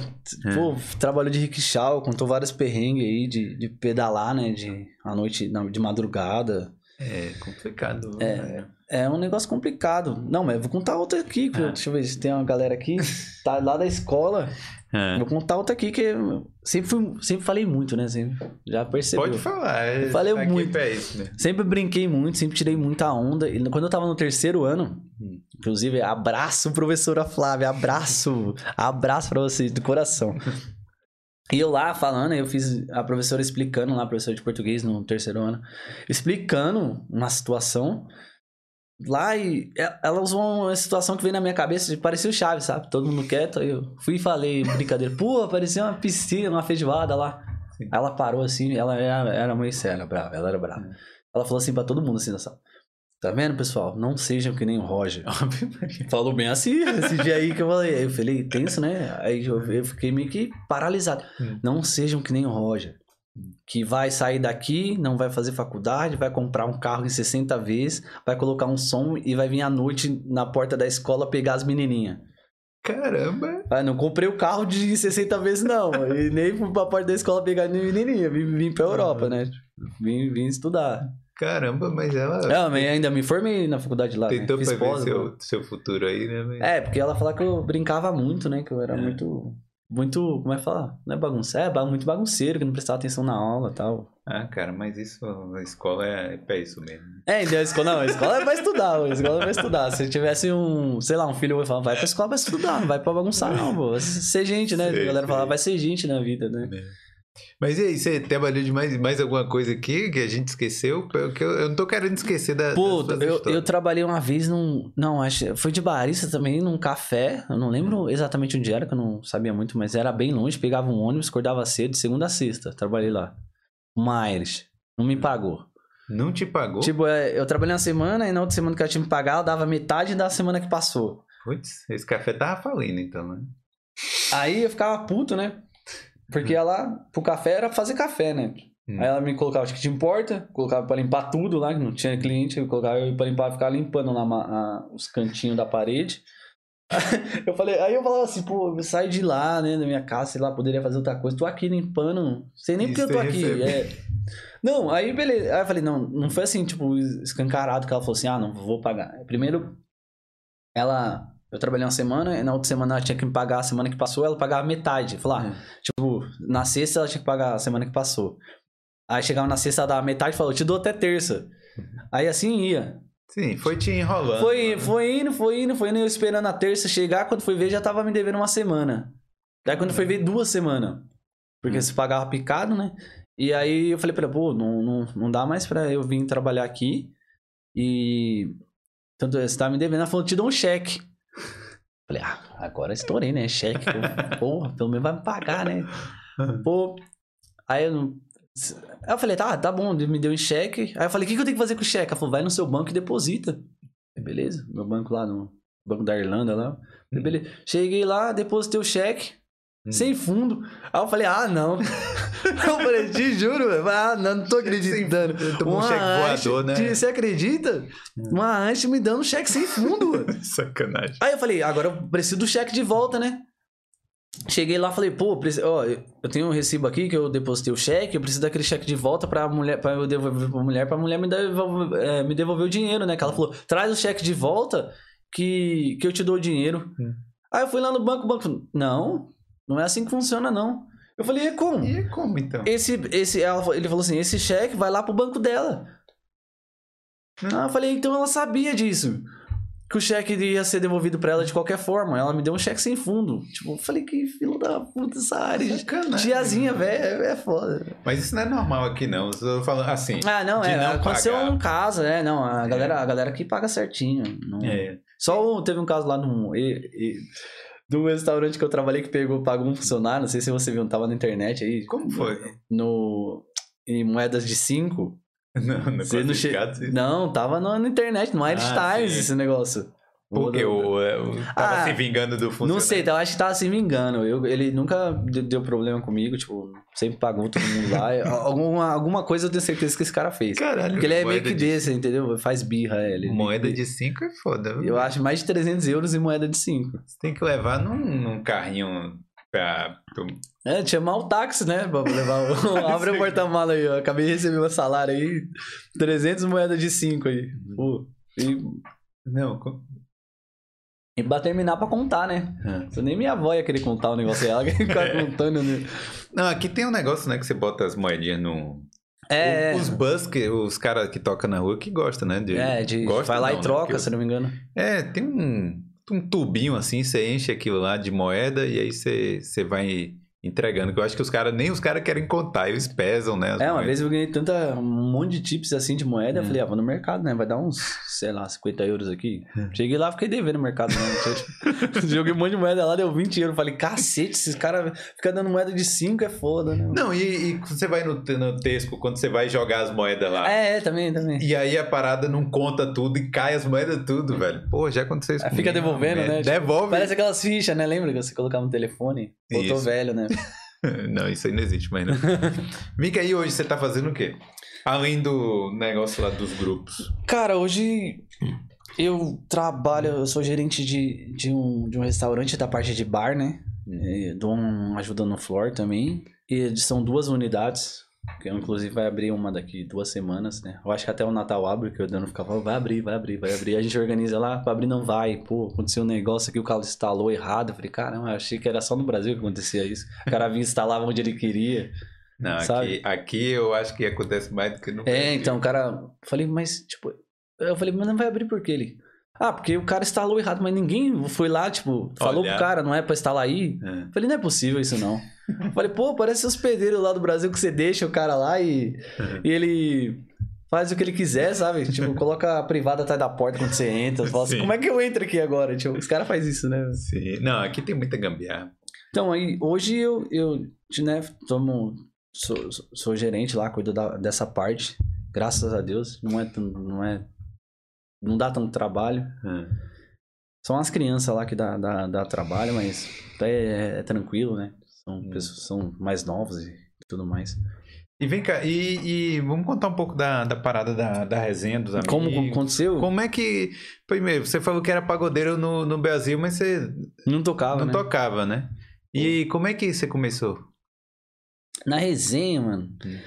pô, trabalhou de rickshaw, contou vários perrengues aí de, de pedalar, né? De à noite, de madrugada. É complicado. É. né? É um negócio complicado. Não, mas eu vou contar outra aqui. Ah. Deixa eu ver se tem uma galera aqui. Tá lá da escola. É. Vou contar outra aqui que eu sempre, fui, sempre falei muito, né? Sempre, já percebeu. Pode falar. é- Eu falei tá muito. pra isso, né? Sempre brinquei muito, sempre tirei muita onda. E quando eu tava no terceiro ano, inclusive, abraço, professora Flávia, abraço, abraço pra você, de coração. E eu lá falando, eu fiz a professora explicando lá, a professora de português no terceiro ano, explicando uma situação. Lá e e- ela usou uma situação que veio na minha cabeça, de parecia o Chaves, sabe? Todo mundo quieto. Aí eu fui e falei, brincadeira, pô, parecia uma piscina, uma feijoada lá. Sim. Ela parou assim, ela era, era meio séria, brava, ela era brava. Ela falou assim pra todo mundo assim na sala. Tá vendo, pessoal? Não sejam que nem o Roger. (laughs) Falou bem assim, esse dia aí que eu falei. Aí eu falei, tenso, né? Aí eu, eu fiquei meio que paralisado. Hum. Não sejam que nem o Roger. Que vai sair daqui, não vai fazer faculdade, vai comprar um carro em 60 vezes, vai colocar um som e vai vir à noite na porta da escola pegar as menininhas. Caramba! Ah, não comprei o carro de 60 vezes, não. (laughs) E nem fui pra porta da escola pegar menininha. Vim, vim pra Europa, né? Vim, vim estudar. Caramba, mas ela Não, mas ainda me formei na faculdade lá. né? tentou Fiz prever pós, seu, seu futuro aí, né? velho? É, porque ela falava que eu brincava muito, né? Que eu era É. muito. Muito. Como é que fala? Não é bagunceiro, é muito bagunceiro, que não prestava atenção na aula e tal. Ah, cara, mas isso, a escola é, é pra isso mesmo. É, então a escola. Não, a escola é pra estudar, a escola é pra estudar. Se tivesse um, sei lá, um filho, eu ia falar, vai pra escola pra estudar, não vai pra bagunçar, não, pô. Vai ser gente, né? Sei, a galera sei. falava, vai ser gente na vida, né? Mas e aí, você trabalhou de mais, mais alguma coisa aqui que a gente esqueceu? Porque eu, eu não tô querendo esquecer da, Pô, eu, eu trabalhei uma vez num. Não, acho. Foi de barista também, num café. Eu não lembro exatamente onde era, que eu não sabia muito, mas era bem longe. Pegava um ônibus, acordava cedo, de segunda a sexta. Trabalhei lá. Uma Irish. Não me pagou. Não te pagou? Tipo, é, eu trabalhei uma semana e na outra semana que ela tinha me pagar, ela dava metade da semana que passou. Putz, esse café tava falindo então, né? Aí eu ficava puto, né? Porque ela, pro café, era fazer café, né? Hum. Aí ela me colocava, acho que tinha porta, colocava pra limpar tudo lá, que não tinha cliente, eu colocava eu pra limpar, ficava limpando lá a- os cantinhos da parede. (laughs) eu falei, aí eu falava assim, pô, eu saio de lá, né, da minha casa, sei lá, poderia fazer outra coisa, tô aqui limpando, sei nem porque eu tô aqui. é. Não, aí beleza, aí eu falei, não, não foi assim, tipo, escancarado que ela falou assim, ah, não vou pagar. Primeiro, ela, eu trabalhei uma semana, e na outra semana ela tinha que me pagar a semana que passou, ela pagava metade. Falei, ah, Tipo, na sexta ela tinha que pagar a semana que passou. Aí chegava na sexta, ela dava metade e falou, eu te dou até terça. Aí assim ia. Sim, foi te enrolando. Foi, mano. foi indo, foi indo, foi indo, eu esperando a terça chegar, quando foi ver já tava me devendo uma semana. Daí quando foi ver, duas semanas. Porque se pagava picado, né? E aí eu falei pra ela, pô, não, não, não dá mais pra eu vir trabalhar aqui. E... Tanto você tá me devendo, ela falou, te dou um cheque. Falei, ah, agora estourei, né? Cheque, (laughs) porra, pelo menos vai me pagar, né? Pô, aí eu não. Aí eu falei, tá, tá bom, me deu em cheque. Aí eu falei, o que, que eu tenho que fazer com o cheque? Ela falou, vai no seu banco e deposita. Eu, Beleza, meu banco lá no Banco da Irlanda lá. Eu, Beleza. Cheguei lá, depositei o cheque, Hum. sem fundo. Aí eu falei, ah, não. (laughs) eu falei, te juro, velho. Ah, não, não tô acreditando. Tomou um cheque voador, né? Você acredita? Uma Anche me dando cheque sem fundo. (laughs) Sacanagem. Aí eu falei, agora eu preciso do cheque de volta, né? Cheguei lá, falei, pô, ó, eu tenho um recibo aqui que eu depositei o cheque, eu preciso daquele cheque de volta pra mulher, para eu devolver pra mulher, pra mulher me devolver, é, me devolver o dinheiro, né? Que ela falou, traz o cheque de volta que, que eu te dou o dinheiro. Hum. Aí eu fui lá no banco, o banco falou, não, não é assim que funciona, não. Eu falei, e como? E como então? Esse, esse, ela, ele falou assim, esse cheque vai lá pro banco dela. Ah, eu falei, então ela sabia disso. Que o cheque ia ser devolvido pra ela de qualquer forma. Ela me deu um cheque sem fundo. Tipo, eu falei, que filho da puta essa área. Sacanagem. Tiazinha, velho, é foda. Mas isso não é normal aqui, não. Eu falando assim. Ah, não, é. não aconteceu pagar. um caso, é, não. A galera, a galera aqui paga certinho. Não, É. Só teve um caso lá no. e- e- um restaurante que eu trabalhei que pegou, pagou um funcionário, não sei se você viu, tava na internet aí. Como foi? No, em moedas de 5. (laughs) Não, no Você não che- Não, tava na internet, no Irish Ah, Times sim. esse negócio. Porque o, o, tava Ah, se vingando do funcionário. Não sei, então, eu acho que tava se vingando. Eu, ele nunca de- deu problema comigo, tipo, sempre pagou todo mundo lá. (laughs) alguma, alguma coisa eu tenho certeza que esse cara fez. Caralho, Porque ele é meio moeda que de- desse, entendeu? Faz birra, é, ele. Moeda de 5 é foda. viu? Eu acho mais de 300 euros em moeda de 5. Você tem que levar num, num carrinho pra. É, de chamar o táxi, né? Pra levar o... (laughs) (laughs) Abre o porta-mala aí, ó. Acabei de receber meu salário aí. 300 moedas de 5 aí. Pô. E, Não, e pra terminar pra contar, né? É. Nem minha avó ia querer contar o negócio dela, que ficar (laughs) contando, né? Não, aqui tem um negócio, né, que você bota as moedinhas no. É, O- Os bus, que, os caras que tocam na rua que gostam, né? De, é, de, Gosta vai lá não, e né? troca, Porque- se não me engano. É, tem um, um tubinho assim, você enche aquilo lá de moeda e aí você, você vai entregando. Que eu acho que os caras, nem os caras querem contar, eles pesam, né? É, uma moedas. vez eu ganhei tanta, um monte de tips assim de moeda, eu É. falei, ah, vou no mercado, né? Vai dar uns, sei lá, 50 euros aqui. (laughs) Cheguei lá, fiquei devendo no mercado, né? (laughs) Joguei um monte de moeda lá, deu 20 euros. Falei, cacete, esses caras ficam dando moeda de 5 é foda, né? Não, e, e você vai no, no Tesco, quando você vai jogar as moedas lá. É, é, também, também. E aí a parada não conta tudo e cai as moedas tudo, velho. Pô, já aconteceu isso Aí fica comigo, devolvendo, né? Tipo, Devolve. Parece aquelas fichas, né? Lembra que você colocava no telefone? Voltou Isso. velho, né? (laughs) Não, isso aí não existe mais, não. Vem cá, e hoje você tá fazendo o quê? Além do negócio lá dos grupos. Cara, hoje eu trabalho, eu sou gerente de, de, um, de um restaurante da parte de bar, né? E dou uma ajuda no floor também. E são duas unidades, que inclusive vai abrir uma daqui duas semanas, né? Eu acho que até o Natal abre, que o Dano ficava, vai abrir, vai abrir, vai abrir. A gente organiza lá, pra abrir não vai. Pô, aconteceu um negócio aqui, o carro instalou errado. Eu falei, caramba, eu achei que era só no Brasil que acontecia isso. O cara vinha instalar onde ele queria. Não, Sabe? aqui, aqui eu acho que acontece mais do que no É, Brasil. então, o cara. Falei, mas, tipo. Eu falei, mas não vai abrir por quê? Ele. Ah, porque o cara instalou errado, mas ninguém foi lá, tipo, falou Olhar. pro cara, não é pra instalar aí. É. Falei, não é possível isso não. (laughs) falei, pô, parece os pedreiros lá do Brasil que você deixa o cara lá e, Uhum. e ele faz o que ele quiser, sabe? Tipo, (laughs) coloca a privada atrás da porta quando você entra. Fala assim, Sim. como é que eu entro aqui agora? Tipo, os caras fazem isso, né? Sim. Não, aqui tem muita gambiarra. Então, aí, hoje eu, eu né, tomo, sou, sou- gerente lá, cuido da- dessa parte. Graças a Deus. Não é, não é, não dá tanto trabalho. É. São as crianças lá que dá, dá, dá trabalho, mas é, é tranquilo, né? São Hum. pessoas são mais novos e tudo mais. E vem cá, e, e vamos contar um pouco da, da parada da, da resenha dos amigos. Como aconteceu? Como é que. Primeiro, você falou que era pagodeiro no, no Brasil, mas você Não tocava, não né? tocava, né? E como é que você começou? Na resenha, mano. Hum.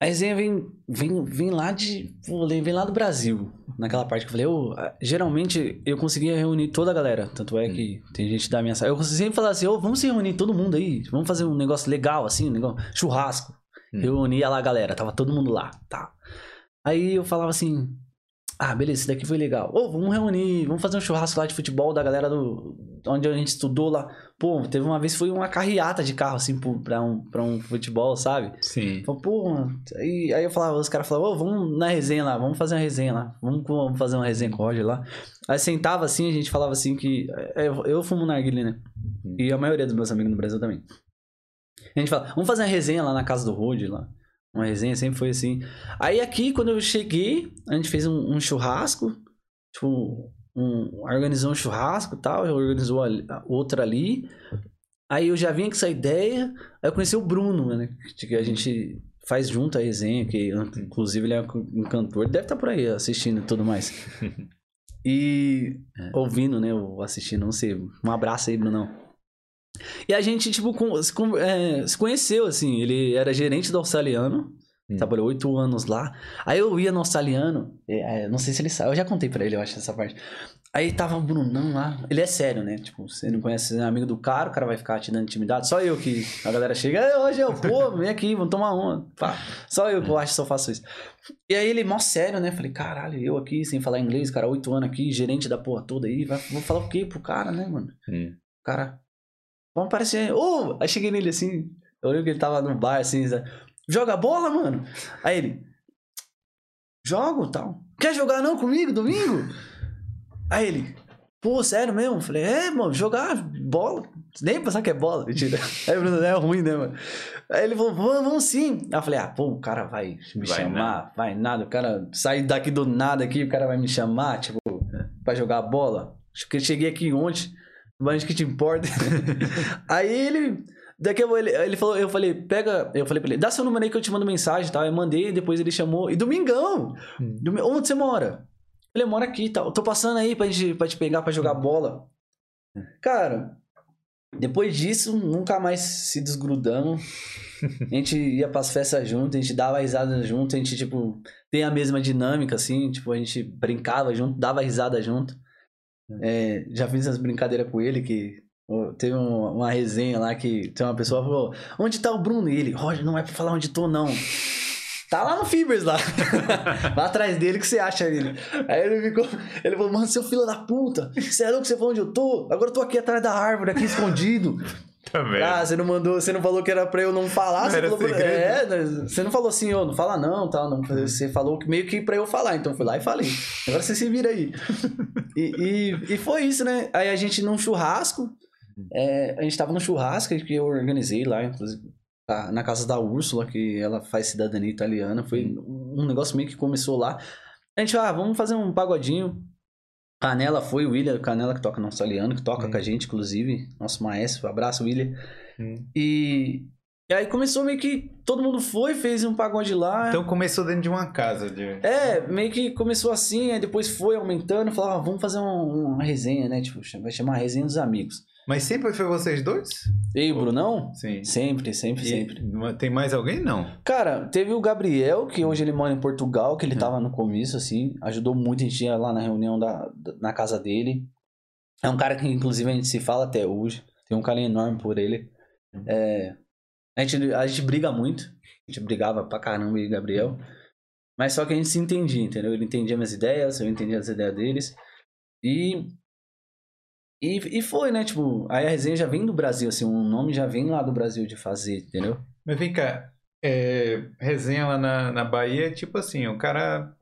A resenha vem, vem, vem lá de. Vem lá do Brasil. Naquela parte que eu falei, eu, geralmente eu conseguia reunir toda a galera. Tanto é que tem gente da minha sala. Eu sempre falava assim, ô, vamos se reunir todo mundo aí. Vamos fazer um negócio legal, assim, um negócio. Churrasco. Hum. Reunia lá a galera, tava todo mundo lá. Tá. Aí eu falava assim. Ah, beleza, esse daqui foi legal. Ô, vamos reunir, vamos fazer um churrasco lá de futebol da galera do. Onde a gente estudou lá. Pô, teve uma vez foi uma carreata de carro, assim, pra um, pra um futebol, sabe? Sim. Falei, pô, mano. Aí, aí eu falava, os caras falavam, ô, vamos na resenha lá, vamos fazer uma resenha lá. Vamos, vamos fazer uma resenha com o Roger lá. Aí sentava assim, a gente falava assim que. é, Eu, eu fumo narguilé, né? E a maioria dos meus amigos no Brasil também. A gente fala, vamos fazer uma resenha lá na casa do Roger lá. Uma resenha sempre foi assim. Aí aqui, quando eu cheguei, a gente fez um, um churrasco. Tipo, um, organizou um churrasco e tal. Organizou ali- outra ali. Aí eu já vinha com essa ideia. Aí eu conheci o Bruno, né? Que a gente faz junto a resenha, que inclusive ele é um cantor. Deve estar por aí assistindo e tudo mais. (laughs) E ouvindo, né? Ou assistindo, não sei. Um abraço aí, Brunão. E a gente, tipo, com- se, com- é, se conheceu, assim. Ele era gerente do australiano. Hum. Trabalhou oito anos lá. Aí eu ia no australiano. é, é, não sei se ele sabe. Eu já contei pra ele, eu acho, essa parte. Aí tava o Brunão lá. Ele é sério, né? Tipo, você não conhece, você é amigo do cara, o cara vai ficar te dando intimidade. Só eu que a galera chega, "Ei, hoje eu, pô, vem aqui, vamos tomar uma. Pá. Só eu que eu acho que só faço isso. E aí ele, mó sério, né? Falei, caralho, eu aqui sem falar inglês, cara, oito anos aqui, gerente da porra toda aí. Vai, vou falar o quê pro cara, né, mano? Hum. O cara, vamos aparecer. Ô! Aí cheguei nele assim, eu lembro que ele tava no bar assim, joga bola, mano. Aí ele, jogo tal. Quer jogar não comigo domingo? Aí ele, Pô, sério mesmo? Eu Falei, é, mano, jogar bola. Nem pensar que é bola, mentira. Aí o Bruno, é ruim, né, mano? Aí ele falou, vamos, vamos sim. Aí eu falei, ah, pô, o cara vai me Vai chamar, vai nada. O cara sai daqui do nada aqui, o cara vai me chamar, tipo, pra jogar bola. Acho que eu cheguei aqui ontem, mas que te importa. (laughs) aí ele. Daqui a pouco ele, ele falou, eu falei, pega. Eu falei pra ele, dá seu número aí que eu te mando mensagem e tal. Eu mandei, depois ele chamou. E domingão! Hum. Domi- Onde você mora? Ele mora aqui e tal. Tô passando aí pra, gente, pra te pegar pra jogar bola. Cara, depois disso, nunca mais se desgrudamos. A gente ia pras festas junto, a gente dava risada junto, a gente, tipo, tem a mesma dinâmica, assim, tipo, a gente brincava junto, dava risada junto. É, já fiz as brincadeiras com ele, que teve um- uma resenha lá que tem uma pessoa falou, onde tá o Bruno? E ele, Roger, não é pra falar onde tô, não. Tá lá no Fibers lá. (laughs) Vai atrás dele que você acha ele. Aí ele ficou. Ele falou, mano, seu filho da puta. Você é louco? Você falou onde eu tô? Agora eu tô aqui atrás da árvore, aqui escondido. Vendo? Ah, você não mandou, você não falou que era pra eu não falar, Não você falou segredo? É, né, você não falou assim, ô, não fala não, tal, não. Você falou meio que pra eu falar, então eu fui lá e falei. Agora você se vira aí. (laughs) E, e, e foi isso, né? Aí a gente num churrasco, é, a gente tava no churrasco que eu organizei lá, inclusive, na casa da Úrsula, que ela faz cidadania italiana. Foi um negócio meio que começou lá. A gente, ah, vamos fazer um pagodinho. Canela foi o William, Canela que toca no italiano, que toca Hum. com a gente, inclusive. Nosso maestro, abraço, William. Hum. E, e aí começou meio que todo mundo foi, fez um pagode lá. Então começou dentro de uma casa. De... É, meio que começou assim, aí depois foi aumentando, falava, ah, vamos fazer um- uma resenha, né? Tipo, vai chamar resenha dos amigos. Mas sempre foi vocês dois? Eu e o Brunão? Sim. Sempre, sempre, E sempre. Tem mais alguém? Não. Cara, teve o Gabriel, que hoje ele mora em Portugal, que ele Hum. tava no começo, assim, ajudou muito, a gente ia lá na reunião da, na casa dele. É um cara que, inclusive, a gente se fala até hoje. Tem um carinho enorme por ele. É, a, gente, a gente briga muito. A gente brigava pra caramba, e Gabriel. Mas só que a gente se entendia, entendeu? Ele entendia minhas ideias, eu entendia as ideias deles. E. E, e foi, né? Tipo, aí a resenha já vem do Brasil, assim, o nome já vem lá do Brasil de fazer, entendeu? Mas vem cá. é, resenha lá na, na Bahia é tipo assim, o cara.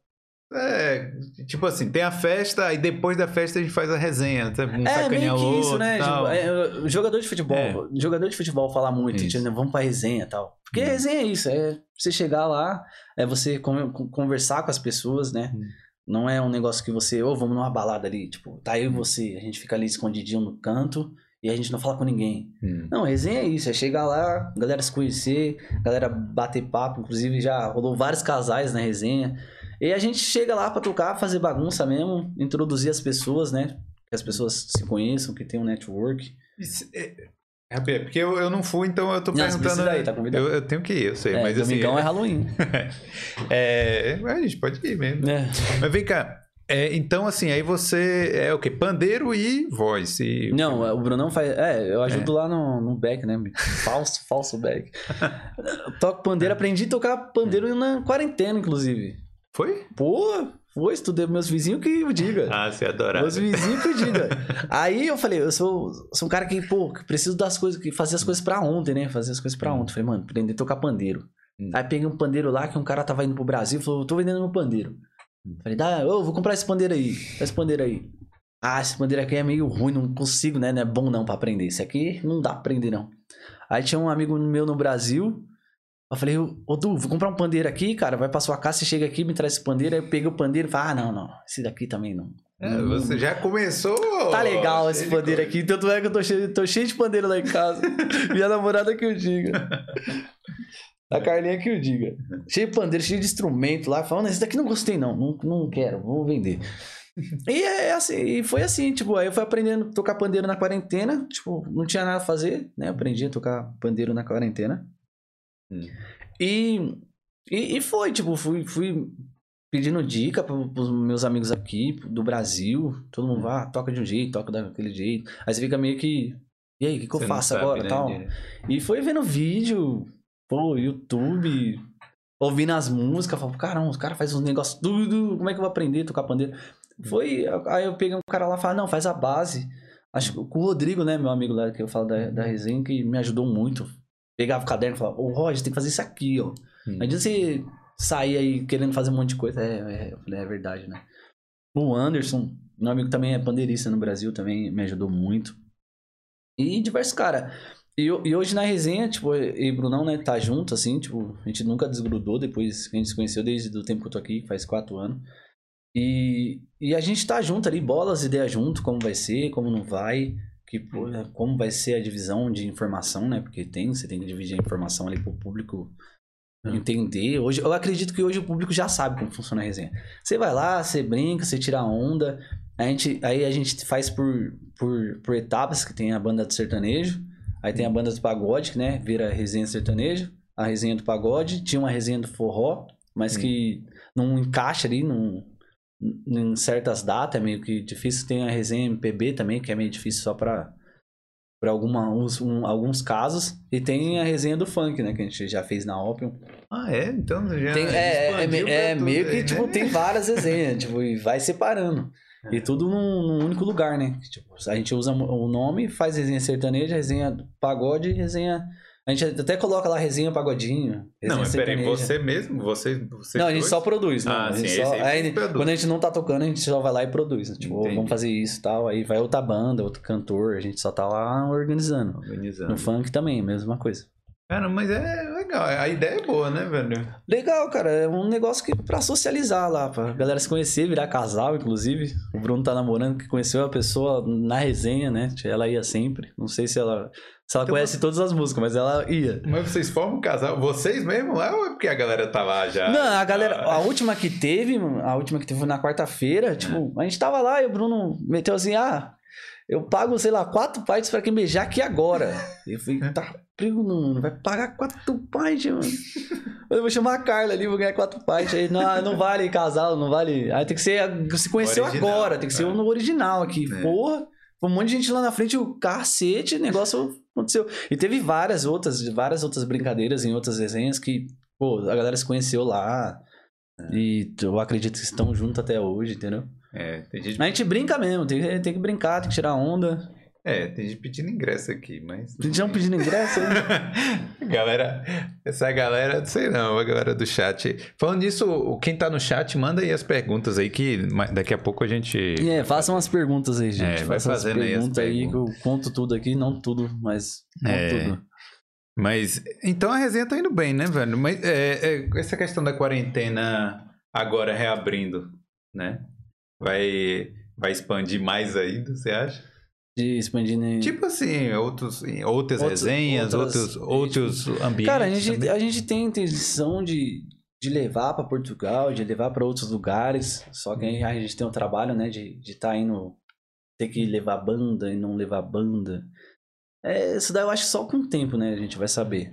É, tipo assim, tem a festa, e depois da festa a gente faz a resenha. tá? Um É, meio que o isso, outro, né? tal. Tipo, é, o jogador de futebol, É. jogador de futebol fala muito, Isso. tipo, vamos pra resenha e tal. Porque Hum. resenha é isso, é você chegar lá, é você con- con- conversar com as pessoas, né? Hum. Não é um negócio que você, ô, vamos numa balada ali, tipo, tá Hum. eu e você, a gente fica ali escondidinho no canto e a gente não fala com ninguém. Hum. Não, resenha é isso, é chegar lá, galera se conhecer, galera bater papo, inclusive já rolou vários casais na resenha. E a gente chega lá pra tocar, fazer bagunça mesmo, introduzir as pessoas, né? Que as pessoas se conheçam, que tem um network. Isso, é, é, porque eu, eu não fui, então eu tô Não, perguntando. ir, tá convidado. eu, eu tenho que ir, eu sei, É, mas assim. domingão é Halloween. (laughs) é, a gente pode ir mesmo. É. Mas vem cá. é, então, assim, aí você é o quê? Pandeiro e voz. E... Não, o Brunão faz. É, eu ajudo lá no, no back, né? Falso, falso back. Toco pandeiro, aprendi a tocar pandeiro na quarentena, inclusive. Foi? Pô, foi, estudei meus vizinhos que o diga. Ah, você adorava. Meus vizinhos que o diga. (laughs) Aí eu falei, eu sou, sou um cara que, pô, que preciso das coisas, que fazer as coisas pra ontem, né? Fazer as coisas pra ontem. Falei, mano, aprender a tocar pandeiro. Hum. Aí peguei um pandeiro lá que um cara tava indo pro Brasil, falou, tô vendendo meu pandeiro. Hum. Falei, dá, ô, vou comprar esse pandeiro aí. Esse pandeiro aí. Ah, esse pandeiro aqui é meio ruim, não consigo, né? Não é bom não pra aprender. Esse aqui não dá pra aprender, não. Aí tinha um amigo meu no Brasil. Eu falei, ô Du, vou comprar um pandeiro aqui, cara. Vai pra sua casa, você chega aqui, me traz esse pandeiro. Aí eu peguei o pandeiro e falei, ah, não, não. Esse daqui também não. É, você já começou. Tá legal esse pandeiro aqui. Tanto é que eu tô cheio, tô cheio de pandeiro lá em casa. (laughs) Minha namorada que eu diga. (laughs) A Carlinha que eu diga. Cheio de pandeiro, cheio de instrumento lá. Falando, esse daqui não gostei, não. Não, não quero, vou vender. E é assim, e foi assim, tipo, aí eu fui aprendendo a tocar pandeiro na quarentena. Tipo, não tinha nada a fazer, né? Aprendi a tocar pandeiro na quarentena. Hum. E, e, e foi, tipo, fui, fui pedindo dica pro, pros meus amigos aqui do Brasil. Todo mundo vai, ah, toca de um jeito, toca daquele jeito. Aí você fica meio que. E aí, o que, que eu faço sabe, agora né, tal? E foi vendo vídeo, pô, YouTube, ouvindo as músicas, falando, caramba, os caras fazem uns negócios tudo, como é que eu vou aprender a tocar pandeiro? Foi, aí eu peguei um cara lá e falei, não, faz a base. Acho que com o Rodrigo, né, meu amigo lá, que eu falo da, da resenha, que me ajudou muito. Pegava o caderno e falava, ô Roger, tem que fazer isso aqui, ó. Hum. Não adianta você sair aí querendo fazer um monte de coisa. É, é, eu falei, é verdade, né? O Anderson, Meu amigo também é pandeirista no Brasil, também me ajudou muito. E diversos cara. E, e hoje na resenha, tipo, e o Brunão, né, tá junto, assim, tipo, a gente nunca desgrudou depois que a gente se conheceu desde o tempo que eu tô aqui, faz quatro anos. E, e a gente tá junto ali, bola as ideias junto, como vai ser, como não vai, que, pô, como vai ser a divisão de informação, né? Porque tem, você tem que dividir a informação ali pro público entender. Hoje, eu acredito que hoje o público já sabe como funciona a resenha. Você vai lá, você brinca, você tira onda. A gente, aí a gente faz por, por, por etapas, que tem a banda do sertanejo, aí tem a banda do pagode, que né, vira resenha sertanejo, a resenha do pagode, tinha uma resenha do forró, mas Sim. que não encaixa ali num, em certas datas, é meio que difícil. Tem a resenha MPB também, que é meio difícil só pra, pra alguma, uns- um- alguns casos. E tem a resenha do funk, né, que a gente já fez na Opium. Ah, é? Então já Tem- é, é, é tudo meio que, aí, tipo, né? tem várias resenhas, (laughs) tipo, e vai separando. É. E tudo num, num único lugar, né? Tipo, a gente usa o nome, faz resenha sertaneja, resenha pagode, resenha... A gente até coloca lá resenha pagodinho, resenha Não, peraí, você mesmo? Você, você Não, a gente dois? só produz, não. Ah, a gente sim, só- aí aí, você produz. quando a gente não tá tocando, a gente só vai lá e produz. né? Tipo, Entendi. vamos fazer isso e tal. Aí vai outra banda, outro cantor, a gente só tá lá organizando. Organizando. No funk também, mesma coisa. Cara, mas é legal. A ideia é boa, né, velho? Legal, cara. É um negócio que pra socializar lá, pra galera se conhecer, virar casal, inclusive. O Bruno tá namorando, que conheceu a pessoa na resenha, né? Ela ia sempre. Não sei se ela. Se ela Então, conhece todas as músicas, mas ela ia. Mas vocês formam um casal? Vocês mesmo lá ou é porque a galera tá lá já? Não, a galera, Ah, a última que teve, a última que teve na quarta-feira, tipo, a gente tava lá e o Bruno meteu assim, ah, eu pago, sei lá, quatro partes pra quem beijar aqui agora. Eu falei, tá, Bruno, mano, vai pagar quatro partes, mano. Eu vou chamar a Carla ali, vou ganhar quatro partes. Aí, não, não vale casal, não vale. Aí tem que ser, se conheceu Original, agora, tem que ser é. no original aqui. É. Porra, um monte de gente lá na frente, o cacete, o negócio aconteceu. E teve várias outras, várias outras brincadeiras em outras resenhas que, pô, a galera se conheceu lá. E eu acredito que estão juntos até hoje, entendeu? É, tem gente, A gente brinca mesmo, tem, que- tem que brincar, tem que tirar onda. é, tem gente pedindo ingresso aqui, mas. Estão pedindo ingresso, né? (laughs) galera, essa galera, não sei não, a galera do chat. Falando nisso, quem tá no chat, manda aí as perguntas aí que daqui a pouco a gente. É, façam umas perguntas aí, gente. É, vai façam as fazendo aí as perguntas aí, que eu perguntas. conto tudo aqui, não tudo, mas conto É. tudo. Mas então a resenha tá indo bem, né, velho? Mas é, é, essa questão da quarentena agora reabrindo, né? Vai, vai expandir mais ainda, você acha? De expandir em... Tipo assim, outros, em outras resenhas, outras- outros, outros ambientes. Cara, a gente, também. a gente tem intenção de, de levar pra Portugal, de levar pra outros lugares, só que aí a gente tem o trabalho, né, de estar tá indo, ter que levar banda e não levar banda. É, isso daí eu acho que só com o tempo, né, a gente vai saber.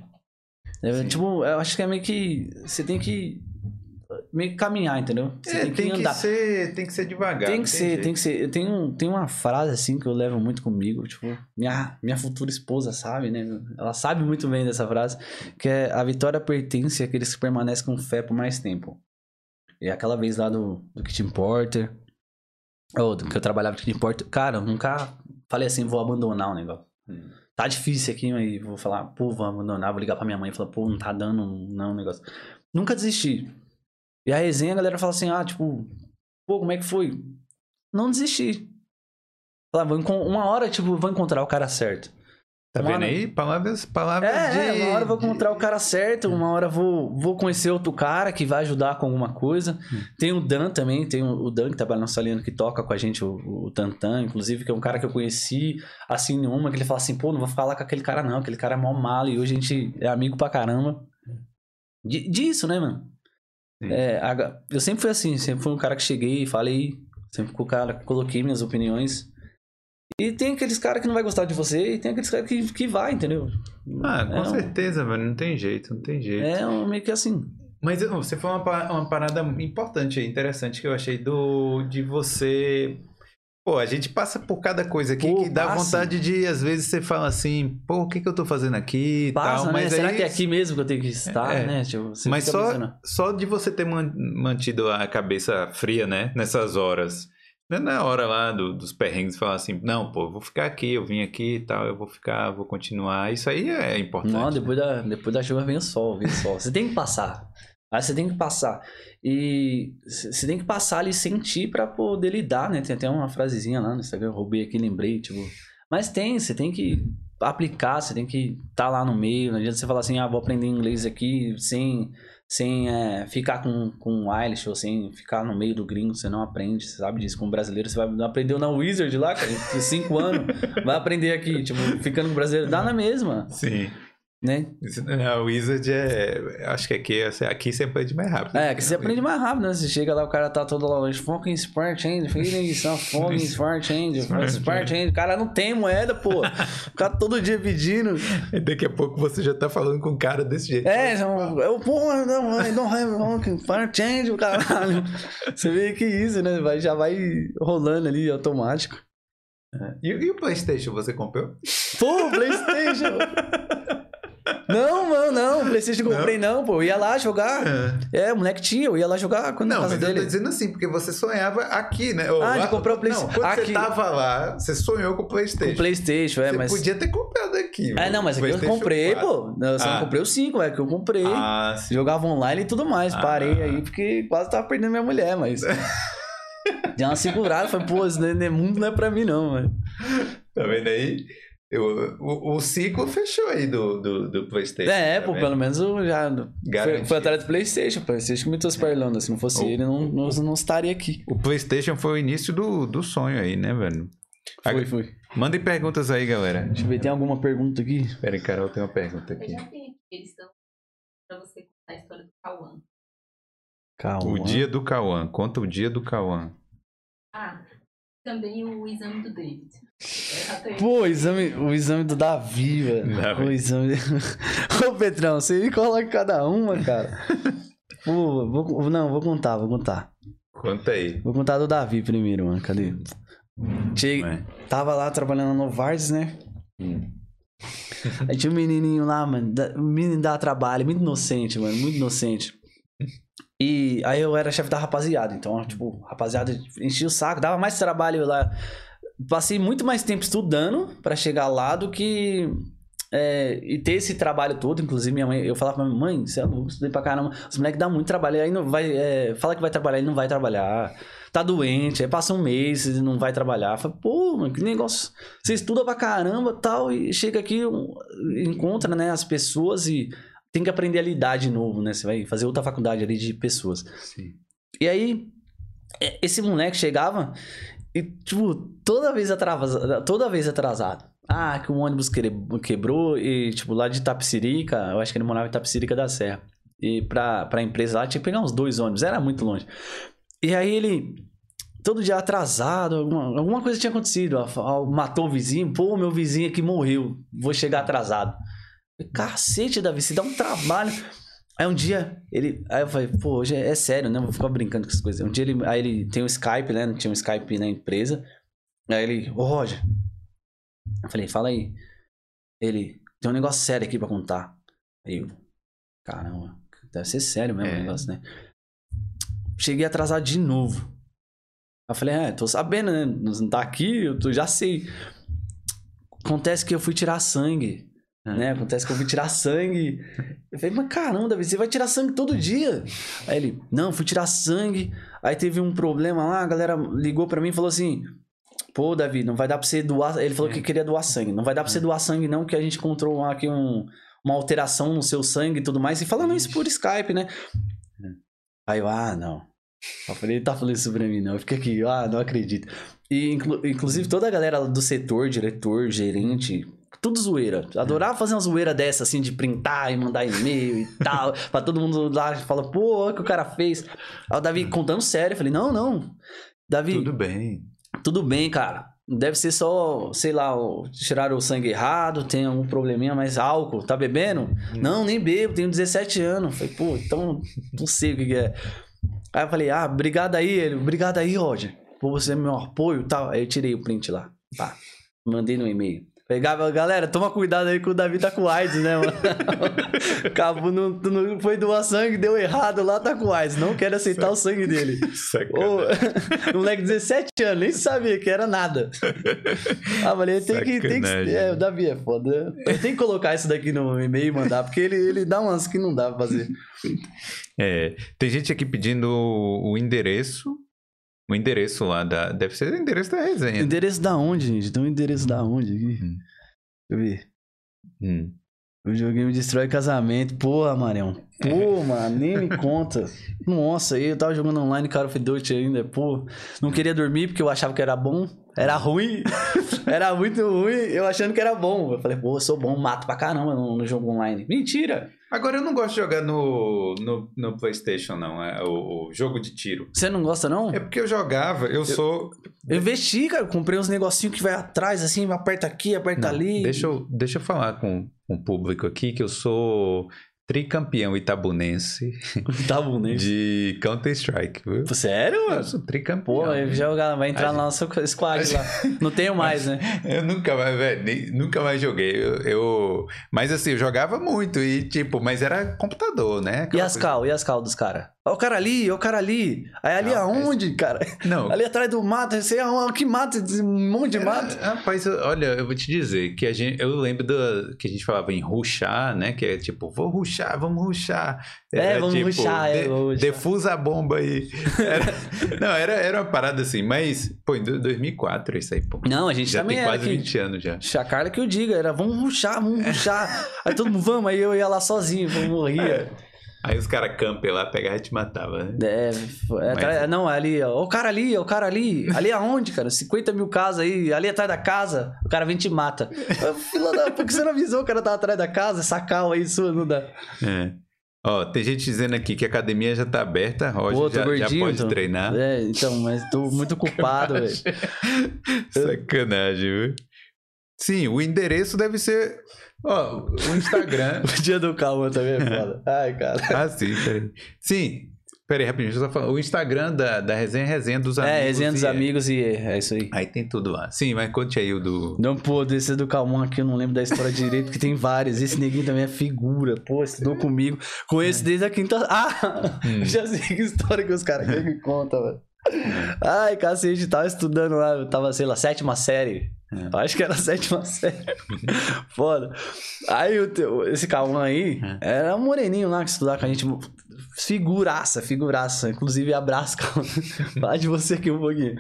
É, tipo, eu acho que é meio que, você tem que meio que caminhar, entendeu? Você É, tem que tem que, andar. ser, tem que ser devagar. Tem que ser, jeito. tem que ser. Eu tenho, tem uma frase assim que eu levo muito comigo, tipo, minha, minha futura esposa sabe, né? Ela sabe muito bem dessa frase, que é a vitória pertence àqueles que permanecem com fé por mais tempo. E aquela vez lá do, do Kitchen Porter, ou do que eu trabalhava no Kitchen Porter, cara, eu nunca falei assim, vou abandonar o negócio. Hum. Tá difícil aqui, mas vou falar, pô, vou abandonar, vou ligar pra minha mãe e falar, pô, não tá dando não o negócio. Nunca desisti. E a resenha, a galera fala assim, ah, tipo, pô, como é que foi? Não desisti. Falar, vou uma hora, tipo, vou encontrar o cara certo. Tá Uma vendo hora- aí? Palavras, palavras de... É, é, uma hora eu vou encontrar o cara certo, uma hora eu vou, vou conhecer outro cara que vai ajudar com alguma coisa. Hum. Tem o Dan também, tem o Dan que trabalha na Saliano que toca com a gente, o, o Tantan, inclusive, que é um cara que eu conheci assim numa, que ele fala assim, pô, não vou falar com aquele cara não, aquele cara é mó malo e hoje a gente é amigo pra caramba. Di- disso, né, mano? É, eu sempre fui assim, sempre fui um cara que cheguei e falei, sempre com o cara, coloquei minhas opiniões. E tem aqueles caras que não vai gostar de você e tem aqueles caras que, que vai, entendeu? Ah, com é um- certeza, velho. Não tem jeito, não tem jeito. É um, meio que assim. Mas você foi uma, uma parada importante interessante que eu achei do de você. Pô, a gente passa por cada coisa aqui Pô, que dá passa. vontade de, às vezes, você fala assim, pô, o que, que eu tô fazendo aqui e Passa, tal. né? Mas Será aí, que é aqui mesmo que eu tenho que estar, É. né? Tipo, você Mas só, pensando, só de você ter man- mantido a cabeça fria, né? Nessas horas. Não é na hora lá do- dos perrengues falar assim, não, pô, eu vou ficar aqui, eu vim aqui e tal, eu vou ficar, vou continuar. Isso aí é importante. Não, né? depois da, depois da chuva vem o sol, vem o sol. Você tem que passar. Aí você tem que passar. E você tem que passar ali sentir pra poder lidar, né? Tem até uma frasezinha lá no Instagram, eu roubei aqui, lembrei, tipo. Mas tem, você tem que aplicar, você tem que estar lá no meio. Não adianta você falar assim, ah, vou aprender inglês aqui sem, sem é, ficar com, com o Eilish ou sem ficar no meio do gringo, você não aprende, você sabe disso. Com brasileiro, você vai aprender na Wizard lá, cara, cinco anos, vai aprender aqui, tipo, ficando com o brasileiro, dá na mesma, Sim. Né? A Wizard é. Acho que aqui, aqui você aprende mais rápido. É, que você aprende mais rápido, né? Você chega lá, o cara tá todo lá, fucking Smart Change, fucking fucking Smart Change, Smart Change. O cara não tem moeda, pô. (laughs) O cara todo dia pedindo. E daqui a pouco você já tá falando com um cara desse jeito. É, eu, pô, não, I don't have fucking Smart o caralho. (laughs) Você vê que isso, né? Vai, já vai rolando ali automático. E, e o PlayStation você comprou? Pô, PlayStation! (laughs) Não, mano, não. PlayStation eu comprei, não, pô. Eu ia lá jogar. É, o moleque tinha, eu ia lá jogar quando na Não, casa mas eu dele. tô dizendo assim, porque você sonhava aqui, né? Ou Ah, de lá- comprar o Play- Não, quando aqui. você tava lá, você sonhou com o PlayStation. Com PlayStation, é, você mas. podia ter comprado aqui. É, não, mas aqui eu PlayStation comprei, 4. pô. Eu só Ah. não comprei o 5, é que eu comprei. Ah, sim. Jogava online e tudo mais. Ah. Parei aí porque quase tava perdendo minha mulher, mas. (laughs) Deu uma segurada, falei, pô, esse ne- mundo não é pra mim, não, mano. Tá vendo aí? Eu- o, o ciclo fechou aí do, do, do PlayStation. É, tá pô, vendo? pelo menos eu já. Foi, foi atrás do PlayStation, o PlayStation que me trouxe pra Irlanda. Se não fosse O- ele, não, não, não estaria aqui. O PlayStation foi o início do, do sonho aí, né, velho? Foi, foi. Mandem perguntas aí, galera. Deixa eu ver, tem alguma pergunta aqui? Pera aí, Carol, tem uma pergunta Eu aqui. já tenho aqui, eles estão pra você contar a história do Cauã. Calma. O dia do Cauã. Conta o dia do Cauã. Ah, também o exame do David. Pô, o exame, o exame do Davi, velho. O exame. (laughs) Ô, Petrão, você me coloca cada uma, cara. (laughs) Pô, vou, não, vou contar, vou contar. Conta aí. Vou contar do Davi primeiro, mano. Cadê? Cheguei, É. tava lá trabalhando no Vardes, né? Hum. (laughs) Aí tinha um menininho lá, mano. da- O menino dá trabalho, muito inocente, mano. Muito inocente. E aí eu era chefe da rapaziada. Então, tipo, rapaziada enchia o saco, dava mais trabalho lá. Passei muito mais tempo estudando pra chegar lá do que. é, e ter esse trabalho todo, inclusive minha mãe, eu falava pra minha mãe, você é louco, estudei pra caramba. Os moleques dão muito trabalho, aí não vai, é, fala que vai trabalhar, ele não vai trabalhar. Tá doente, aí passa um mês, ele não vai trabalhar. Fala, pô, mano, que negócio. Você estuda pra caramba tal, e chega aqui, encontra, né, as pessoas e tem que aprender a lidar de novo, né? Você vai fazer outra faculdade ali de pessoas. Sim. E aí, é, esse moleque chegava e, tipo, toda vez atrasado. Toda vez atrasado. Ah, que o ônibus que- quebrou e, tipo, lá de Tapsirica, eu acho que ele morava em Tapsirica da Serra. E pra, pra empresa lá tinha que pegar uns dois ônibus, era muito longe. E aí ele, todo dia atrasado, alguma, alguma coisa tinha acontecido. Matou o vizinho, pô, meu vizinho aqui morreu, vou chegar atrasado. Cacete, Davi, você dá um trabalho. Aí um dia, ele. Aí eu falei, pô, hoje é, é sério, né? Vou ficar brincando com essas coisas. Um dia ele. Aí ele tem um Skype, né? Tinha um Skype na empresa. Aí ele, ô Roger. Eu falei, fala aí. Ele, tem um negócio sério aqui pra contar. Aí eu, caramba, deve ser sério mesmo o É. negócio, né? Cheguei atrasado de novo. Aí eu falei, é, tô sabendo, né? Não tá aqui, eu tô, já sei. Acontece que eu fui tirar sangue. Né? Acontece que eu fui tirar sangue. Eu falei, mas caramba, Davi, você vai tirar sangue todo dia. Aí ele, não, fui tirar sangue. Aí teve um problema lá, a galera ligou pra mim e falou assim: Pô, Davi, não vai dar pra você doar. Ele falou que queria doar sangue. Não vai dar pra você doar sangue, não, que a gente encontrou aqui um- uma alteração no seu sangue e tudo mais. E falando isso por Skype, né? Aí eu, ah, não. Eu falei, ele tá falando isso pra mim, não. Eu fiquei aqui, ah, não acredito. E inclu- inclusive toda a galera do setor, diretor, gerente, tudo zoeira. Adorava fazer uma zoeira dessa, assim, de printar e mandar e-mail e (laughs) tal. pra todo mundo lá fala, pô, olha o que o cara fez. Aí o Davi contando sério, eu falei, não, não. Davi, Tudo bem. tudo bem, cara. Deve ser só, sei lá, tiraram o sangue errado, tem algum probleminha, mas álcool, tá bebendo? Não, nem bebo, tenho 17 anos. Falei, pô, então não sei o que, que é. Aí eu falei, ah, obrigado aí, ele, obrigado aí, Roger, por você meu apoio e tal. Aí eu tirei o print lá, pá, mandei no e-mail. Pegava, galera, toma cuidado aí que o Davi tá com AIDS, né, mano? (laughs) Cabo não, não foi doar sangue, deu errado lá, tá com AIDS. Não quero aceitar o sangue dele. Ô, (laughs) moleque de 17 anos, nem sabia que era nada. Ah, falei, tem que, tem que. É, o Davi é foda. Tenho que colocar isso daqui no e-mail e mandar, porque ele, ele dá umas que não dá pra fazer. É, tem gente aqui pedindo o endereço. O endereço lá da. Deve ser o endereço da resenha. Endereço da onde, gente? Tem um endereço da onde aqui? Hum. Deixa eu ver. Hum. O joguinho destrói casamento. Porra, Marião. Pô, (laughs) mano, nem me conta. Nossa, aí eu tava jogando online Call of Duty ainda. Pô, não queria dormir porque eu achava que era bom. Era ruim. (laughs) era muito ruim. Eu achando que era bom. Eu falei, pô, eu sou bom, mato pra caramba no, no jogo online. Mentira. Agora eu não gosto de jogar no, no, no PlayStation, não. É o, o jogo de tiro. Você não gosta, não? É porque eu jogava, eu, sou. Eu investi, cara. Comprei uns negocinhos que vai atrás, assim, aperta aqui, aperta Não, ali. Deixa eu, deixa eu falar com, com o público aqui que eu sou tricampeão itabunense (laughs) né? de Counter-Strike, viu? Sério, Eu mano? sou tricampeão. Pô, eu jogar, vai entrar no nosso squad lá. Não tenho mais, né? (laughs) Eu nunca mais, velho, nem- nunca mais joguei. Eu, eu- Mas assim, eu jogava muito e tipo, mas era computador, né? E Aquela as coisa- cal? E as cal dos caras? Ó o cara ali, ó o cara ali. Aí ali Não, aonde, cara? Não. (laughs) Ali atrás do mato, sei aonde, que mato, esse monte de mato. Era- Rapaz, olha, eu vou te dizer que a gente, eu lembro do, que a gente falava em ruxar, né? Que é tipo, vou ruxar, vamos ruxar. É, vamos rushar, é, de- vamos rushar. Defusa a bomba aí. (laughs) Era- não, era, era uma parada assim, mas, pô, em do- 2004 isso aí, pô. Não, a gente Já também tem era quase aqui. 20 anos já. A Carla que eu diga, era vamos ruxar, vamos ruxar. (laughs) Aí todo mundo, vamos, aí eu ia lá sozinho, eu morria. Aí os caras campem lá, pegavam e te matavam, né? É, é, atrás- não, ali, ó. O cara ali, ó, o cara ali. Ali aonde, cara? 50 mil casas aí, ali atrás da casa, o cara vem e te mata. Fila da. Por que você não avisou que o cara tava atrás da casa? Essa cal aí sua não dá. É. Ó, tem gente dizendo aqui que a academia já tá aberta, Roger Pô, já, já gordinho, pode então. treinar. É, então, mas tô muito culpado, (laughs) velho. Sacanagem, viu? Sim, o endereço deve ser. Ó, o Instagram. (laughs) O dia do calma também é foda. Ai, cara. ah, sim, peraí. Sim, peraí, rapidinho, deixa eu só falar. O Instagram da, da resenha é resenha dos amigos. É, resenha dos e- amigos e é isso aí. Aí tem tudo lá. Sim, mas conte aí o do. Não, pô, desse do Calmon aqui eu não lembro da história direito, porque tem vários. Esse neguinho também é figura. Pô, estudou comigo. Conheço desde a quinta. Ah! Hum. (laughs) Já sei que história que os caras me contam, velho. Ai, cacete, tava estudando lá, eu tava, sei lá, sétima série. É. Eu Acho que era a sétima (laughs) série. Foda. Aí o teu- esse Calmon aí É. era um moreninho lá que estudava com a gente. Figuraça, figuraça. Inclusive, abraço, Calmon. Fala (laughs) de você aqui um pouquinho.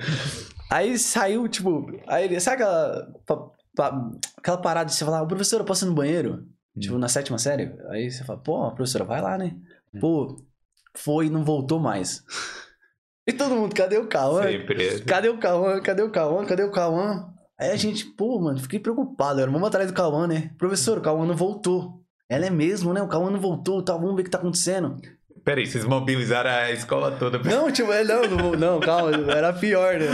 Aí saiu, tipo, aí ele, sabe aquela, pa- pa- aquela parada de você falar, "Ô, professor, eu posso ir no banheiro? Tipo, na sétima série. Aí você fala, pô, professora, vai lá, né? Pô, foi e não voltou mais. E todo mundo, cadê o Cauã? Sempre. Cadê o Cauã? Cadê o Cauã? Cadê o Cauã? Aí a gente, pô, mano, fiquei preocupado. Era, vamos atrás do Cauã, né? Professor, o Cauã não voltou. Ela é mesmo, né? O Cauã não voltou, tá? Vamos ver o que tá acontecendo. Peraí, vocês mobilizaram a escola toda. Não, tipo, é, não, não, não, calma, era pior, né?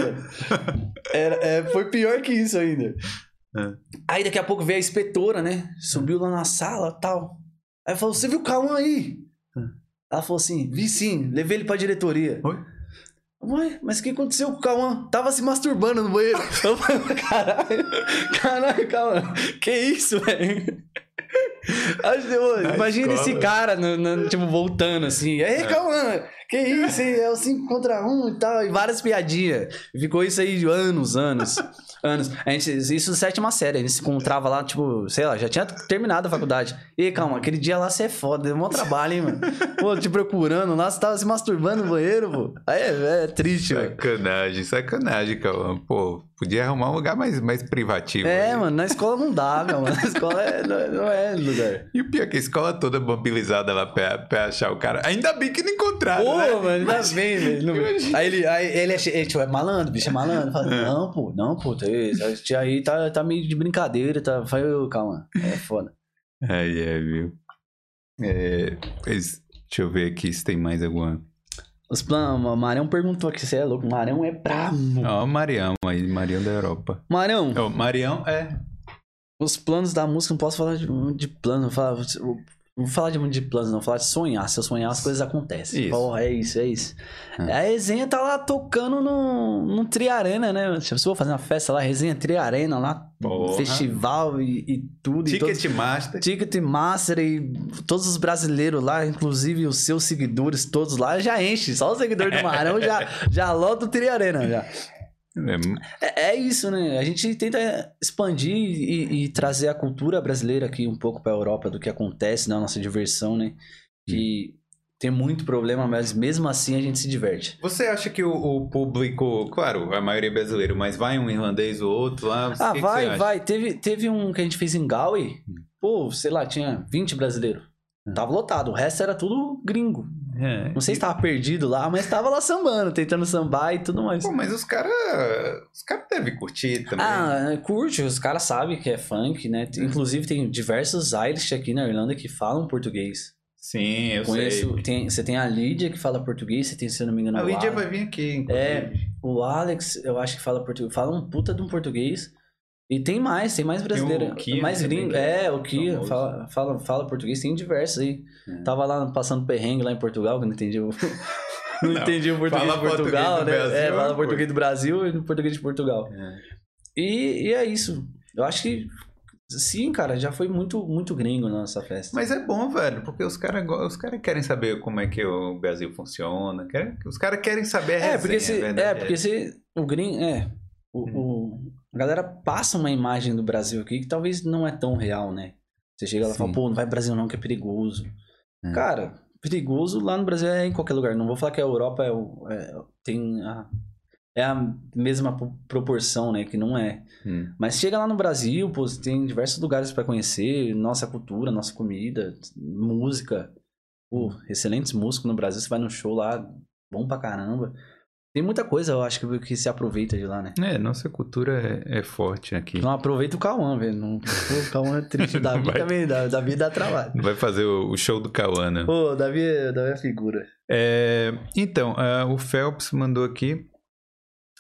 Era, é, foi pior que isso ainda. É. Aí daqui a pouco veio a inspetora, né? Subiu lá na sala tal. Aí falou: Você viu o Cauã aí? Ela falou assim: Vi sim, levei ele pra diretoria. Oi? Ué, mas o que aconteceu com o Cauã? Tava se masturbando no banheiro. (laughs) Eu falei, caralho, caralho, Cauã, que isso, velho? Acho que, ô, Na Imagina esse cara, no- no- tipo, voltando assim. Ei, Cauã, que isso, hein? É o 5 contra 1 e tal. E várias piadinhas. Ficou isso aí anos, anos. Anos. A gente, isso sétima série. A gente se encontrava lá, tipo, sei lá, já tinha terminado a faculdade. E calma, aquele dia lá você é foda, deu um trabalho, hein, mano? Pô, te procurando lá, você tava se masturbando no banheiro, pô. Aí é, é triste, velho. Sacanagem, sacanagem, Cauã. Pô, podia arrumar um lugar mais, mais privativo. É, aí. mano, na escola não dá, meu, mano. Na escola é- não, é- não é lugar. E o pior é que a escola toda mobilizada lá pra, pra achar o cara. Ainda bem que não encontraram, Pô, né? mano, ainda bem, velho. Aí ele, aí ele é, ele, tipo, é malandro, bicho é malandro. Fala, não, pô, não, pô, tá, esse tia aí tá, tá meio de brincadeira, tá. Vai, calma. É foda. Ai, é, viu? É, mas deixa eu ver aqui se tem mais alguma. Os planos, o Marião perguntou aqui, você é louco. O Marião é bravo. Ó, o Marião aí, Marião da Europa. Marião, Ó, Marião é. Os planos da música, não posso falar de, de plano. Não vou falar de muito de planos, não. Vou falar de sonhar. Se eu sonhar, as coisas acontecem. Isso. Porra, é isso, é isso. É. A resenha tá lá tocando no, no Triarena, né? Se eu vou fazer uma festa lá, resenha Triarena lá, Porra. festival e, e tudo. e todos- Ticketmaster. Ticketmaster e todos os brasileiros lá, inclusive os seus seguidores todos lá, já enche. Só o seguidor do Marão já, já lota o Triarena já. É, É, é isso, né? A gente tenta expandir e, e trazer a cultura brasileira aqui um pouco pra Europa do que acontece na nossa diversão, né? Que tem muito problema, mas mesmo assim a gente se diverte. Você acha que o, o público, claro, a maioria é brasileiro, mas vai um irlandês ou outro lá? Ah, que que vai, acha? vai. Teve, teve um que a gente fez em Galway. Pô, sei lá, tinha 20 brasileiros. Tava lotado. O resto era tudo gringo. É. Não sei se tava perdido lá, mas tava lá sambando, tentando sambar e tudo mais. Pô, mas os caras. Os caras devem curtir também. Ah, curte, os caras sabem que é funk, né? Uhum. Inclusive tem diversos Irish aqui na Irlanda que falam português. Sim, eu Conheço, sei. tem, você tem a Lídia que fala português, você tem, se eu não me engano, A o Lídia vai vir aqui. É. inclusive. O Alex, eu acho que fala português. Fala um puta de um português. E tem mais, tem mais brasileiro. o Kia mais gringo. que é É, o famoso. fala, fala, fala português, tem diversos aí. É. Tava lá passando perrengue lá em Portugal, que não entendi o. (laughs) Não, Não, entendi o português de Portugal, português do né? Brasil, é, fala português do Brasil e português de Portugal. É. E, e é isso. Eu acho que sim, cara, já foi muito, muito gringo na nossa festa. Mas é bom, velho, porque os caras os cara querem saber como é que o Brasil funciona. querem- os caras querem saber a é, resenha, porque se, verdade é, porque se o gringo, é, o, Hum. o- a galera passa uma imagem do Brasil aqui que talvez não é tão real, né? Você chega lá e fala, pô, não vai pro Brasil não, que é perigoso. É. Cara, perigoso lá no Brasil é em qualquer lugar. Não vou falar que a Europa é, o- é- tem a, é a mesma pro- proporção, né? Que não é. Hum. Mas chega lá no Brasil, pô, você tem diversos lugares pra conhecer, nossa cultura, nossa comida, música. Pô, excelentes músicos no Brasil, você vai no show lá, bom pra caramba. Tem muita coisa, eu acho, que, que se aproveita de lá, né? É, nossa cultura é, é forte aqui. Não aproveita o Cauã, velho. Não, o Cauã é triste. O (laughs) Davi Vai. também, da- Davi dá trabalho. Vai fazer o, o show do Cauã, né? Pô, o Davi, é- Davi é figura. É, então, ah, o Phelps mandou aqui.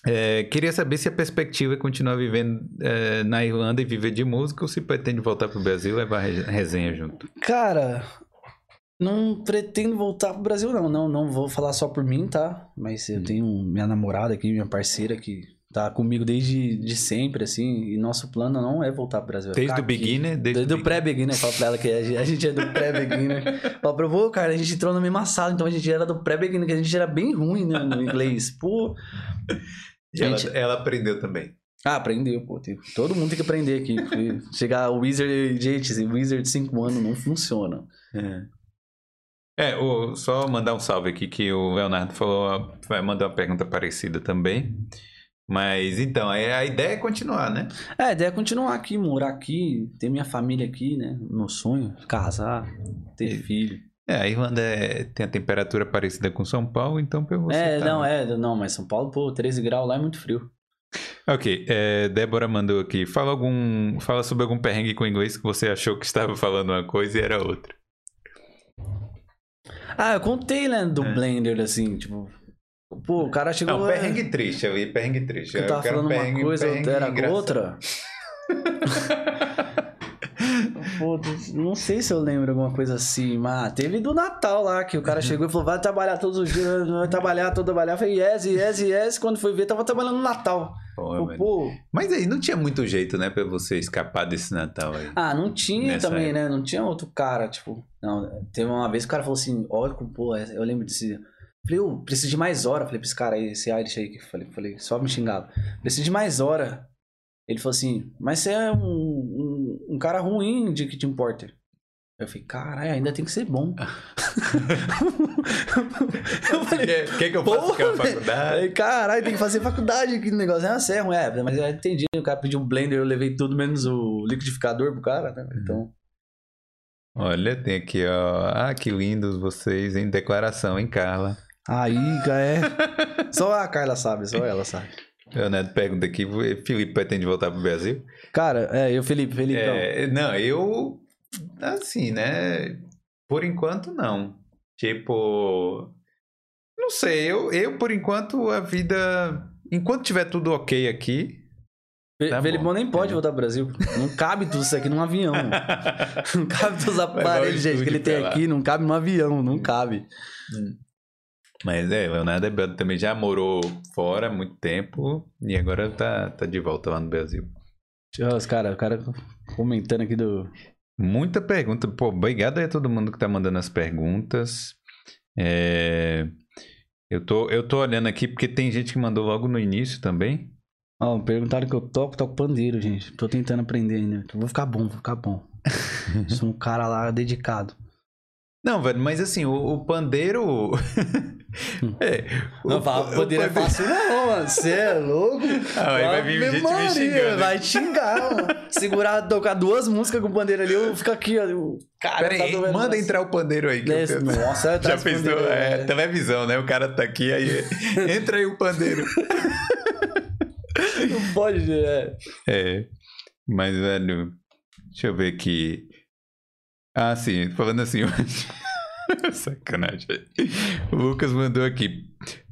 é, queria saber se a perspectiva é continuar vivendo é, na Irlanda e viver de música ou se pretende voltar pro Brasil e levar resenha junto. Cara, não pretendo voltar pro Brasil, não. Não, não vou falar só por mim, tá? Mas eu Hum. tenho minha namorada aqui, minha parceira que tá comigo desde de sempre, assim. E nosso plano não é voltar pro Brasil. é Desde o beginner? Desde, Desde o pré-beginner, fala pra ela que a gente- gente é do pré-beginner. (laughs) Fala pra eu, cara, a gente entrou na mesma sala, então a gente era do pré-beginner, que a gente era bem ruim, né, no inglês. Pô. E ela, Gente- ela aprendeu também. Ah, aprendeu, pô. tem- Todo mundo tem que aprender aqui. Chegar o Wizard, gente, Wizard de 5 anos não funciona. É, o- só mandar um salve aqui que o Leonardo falou, vai mandar uma pergunta parecida também. Mas então, a, a ideia é continuar, né? É, a ideia é continuar aqui, morar aqui, ter minha família aqui, né? Meu sonho, casar, ter filho. É, a Irlanda é- tem a temperatura parecida com São Paulo, então pra você. é, tá- não, é, não, mas São Paulo, pô, 13 graus lá é muito frio. Ok, é, Débora mandou aqui. Fala algum. Fala sobre algum perrengue com inglês que você achou que estava falando uma coisa e era outra. Ah, eu contei, né, do É. Blender, assim, tipo. Pô, o cara chegou. Não, é, perrengue triste, eu ia perrengue triste. que eu tava falando perrengue- uma coisa, perrengue era engraçado. outra. (laughs) Pô, não sei se eu lembro alguma coisa assim, mas teve do Natal lá, que o Uhum. cara chegou e falou, vai trabalhar todos os dias, vai trabalhar, todo trabalhar. Eu falei, yes, yes, yes. Quando foi ver, tava trabalhando no Natal. Pô, Pô, Mas aí não tinha muito jeito, né, pra você escapar desse Natal aí. Ah, não tinha também, época. né? Não tinha outro cara, tipo. Não, teve uma vez que o cara falou assim: olha, pô, eu lembro desse. Falei, eu preciso de mais hora. Falei pra esse cara aí, esse Irish aí que falei, falei, só me xingava. Preciso de mais hora. Ele falou assim: mas você é um, um, um cara ruim de que te importa. Eu falei, caralho, ainda tem que ser bom. (laughs) eu falei, Quer, quer que eu faça velho. faculdade? Caralho, tem que fazer faculdade aqui no negócio. É, você é ruim. É, mas eu entendi. O cara pediu um blender, eu levei tudo menos o liquidificador pro cara, né? Então. Olha, tem aqui, ó. Ah, que lindos vocês, em declaração, hein, Carla? Aí, é. Só a Carla sabe, só ela sabe. Leonardo pergunta aqui: Felipe pretende voltar pro Brasil? Cara, é, eu, Felipe, Felipe. É, não, eu. Assim, né? Por enquanto, não. Tipo. Não sei, eu, eu por enquanto a vida. Enquanto tiver tudo ok aqui, Tá bom. nem pode voltar pro Brasil. Não cabe tudo isso aqui num avião. (laughs) não cabe todos os aparelhos, gente, que ele tem aqui. Não cabe num avião, não cabe. Mas é, Leonardo Ebel também já morou fora há muito tempo e agora tá, tá de volta lá no Brasil. Os caras, o cara comentando aqui do. Muita pergunta. Pô, obrigado aí a todo mundo que tá mandando as perguntas. É, Eu, tô, eu tô olhando aqui porque tem gente que mandou logo no início também. Ó, perguntaram que eu toco, toco pandeiro, gente. Tô tentando aprender ainda. Vou ficar bom, vou ficar bom. (laughs) Sou um cara lá dedicado. Não, velho, mas assim, o, o pandeiro. (laughs) é. o- Não, fala, o pandeiro é fácil, não, (laughs) mano. Você é louco? Ah, aí vai vir gente me xingando. Vai xingar, mano. Segurar, tocar duas músicas com o pandeiro ali, eu fico aqui, ó. eu- Cara, Pera tá aí, manda entrar o pandeiro aí. Que eu Desce- quero- Nossa, (laughs) tá Já pensou? É, é. televisão, né? O cara tá aqui, aí entra aí o pandeiro. Não pode, é. É. Mas, velho, deixa eu ver aqui. Ah, sim, falando assim. (laughs) Sacanagem. O Lucas mandou aqui.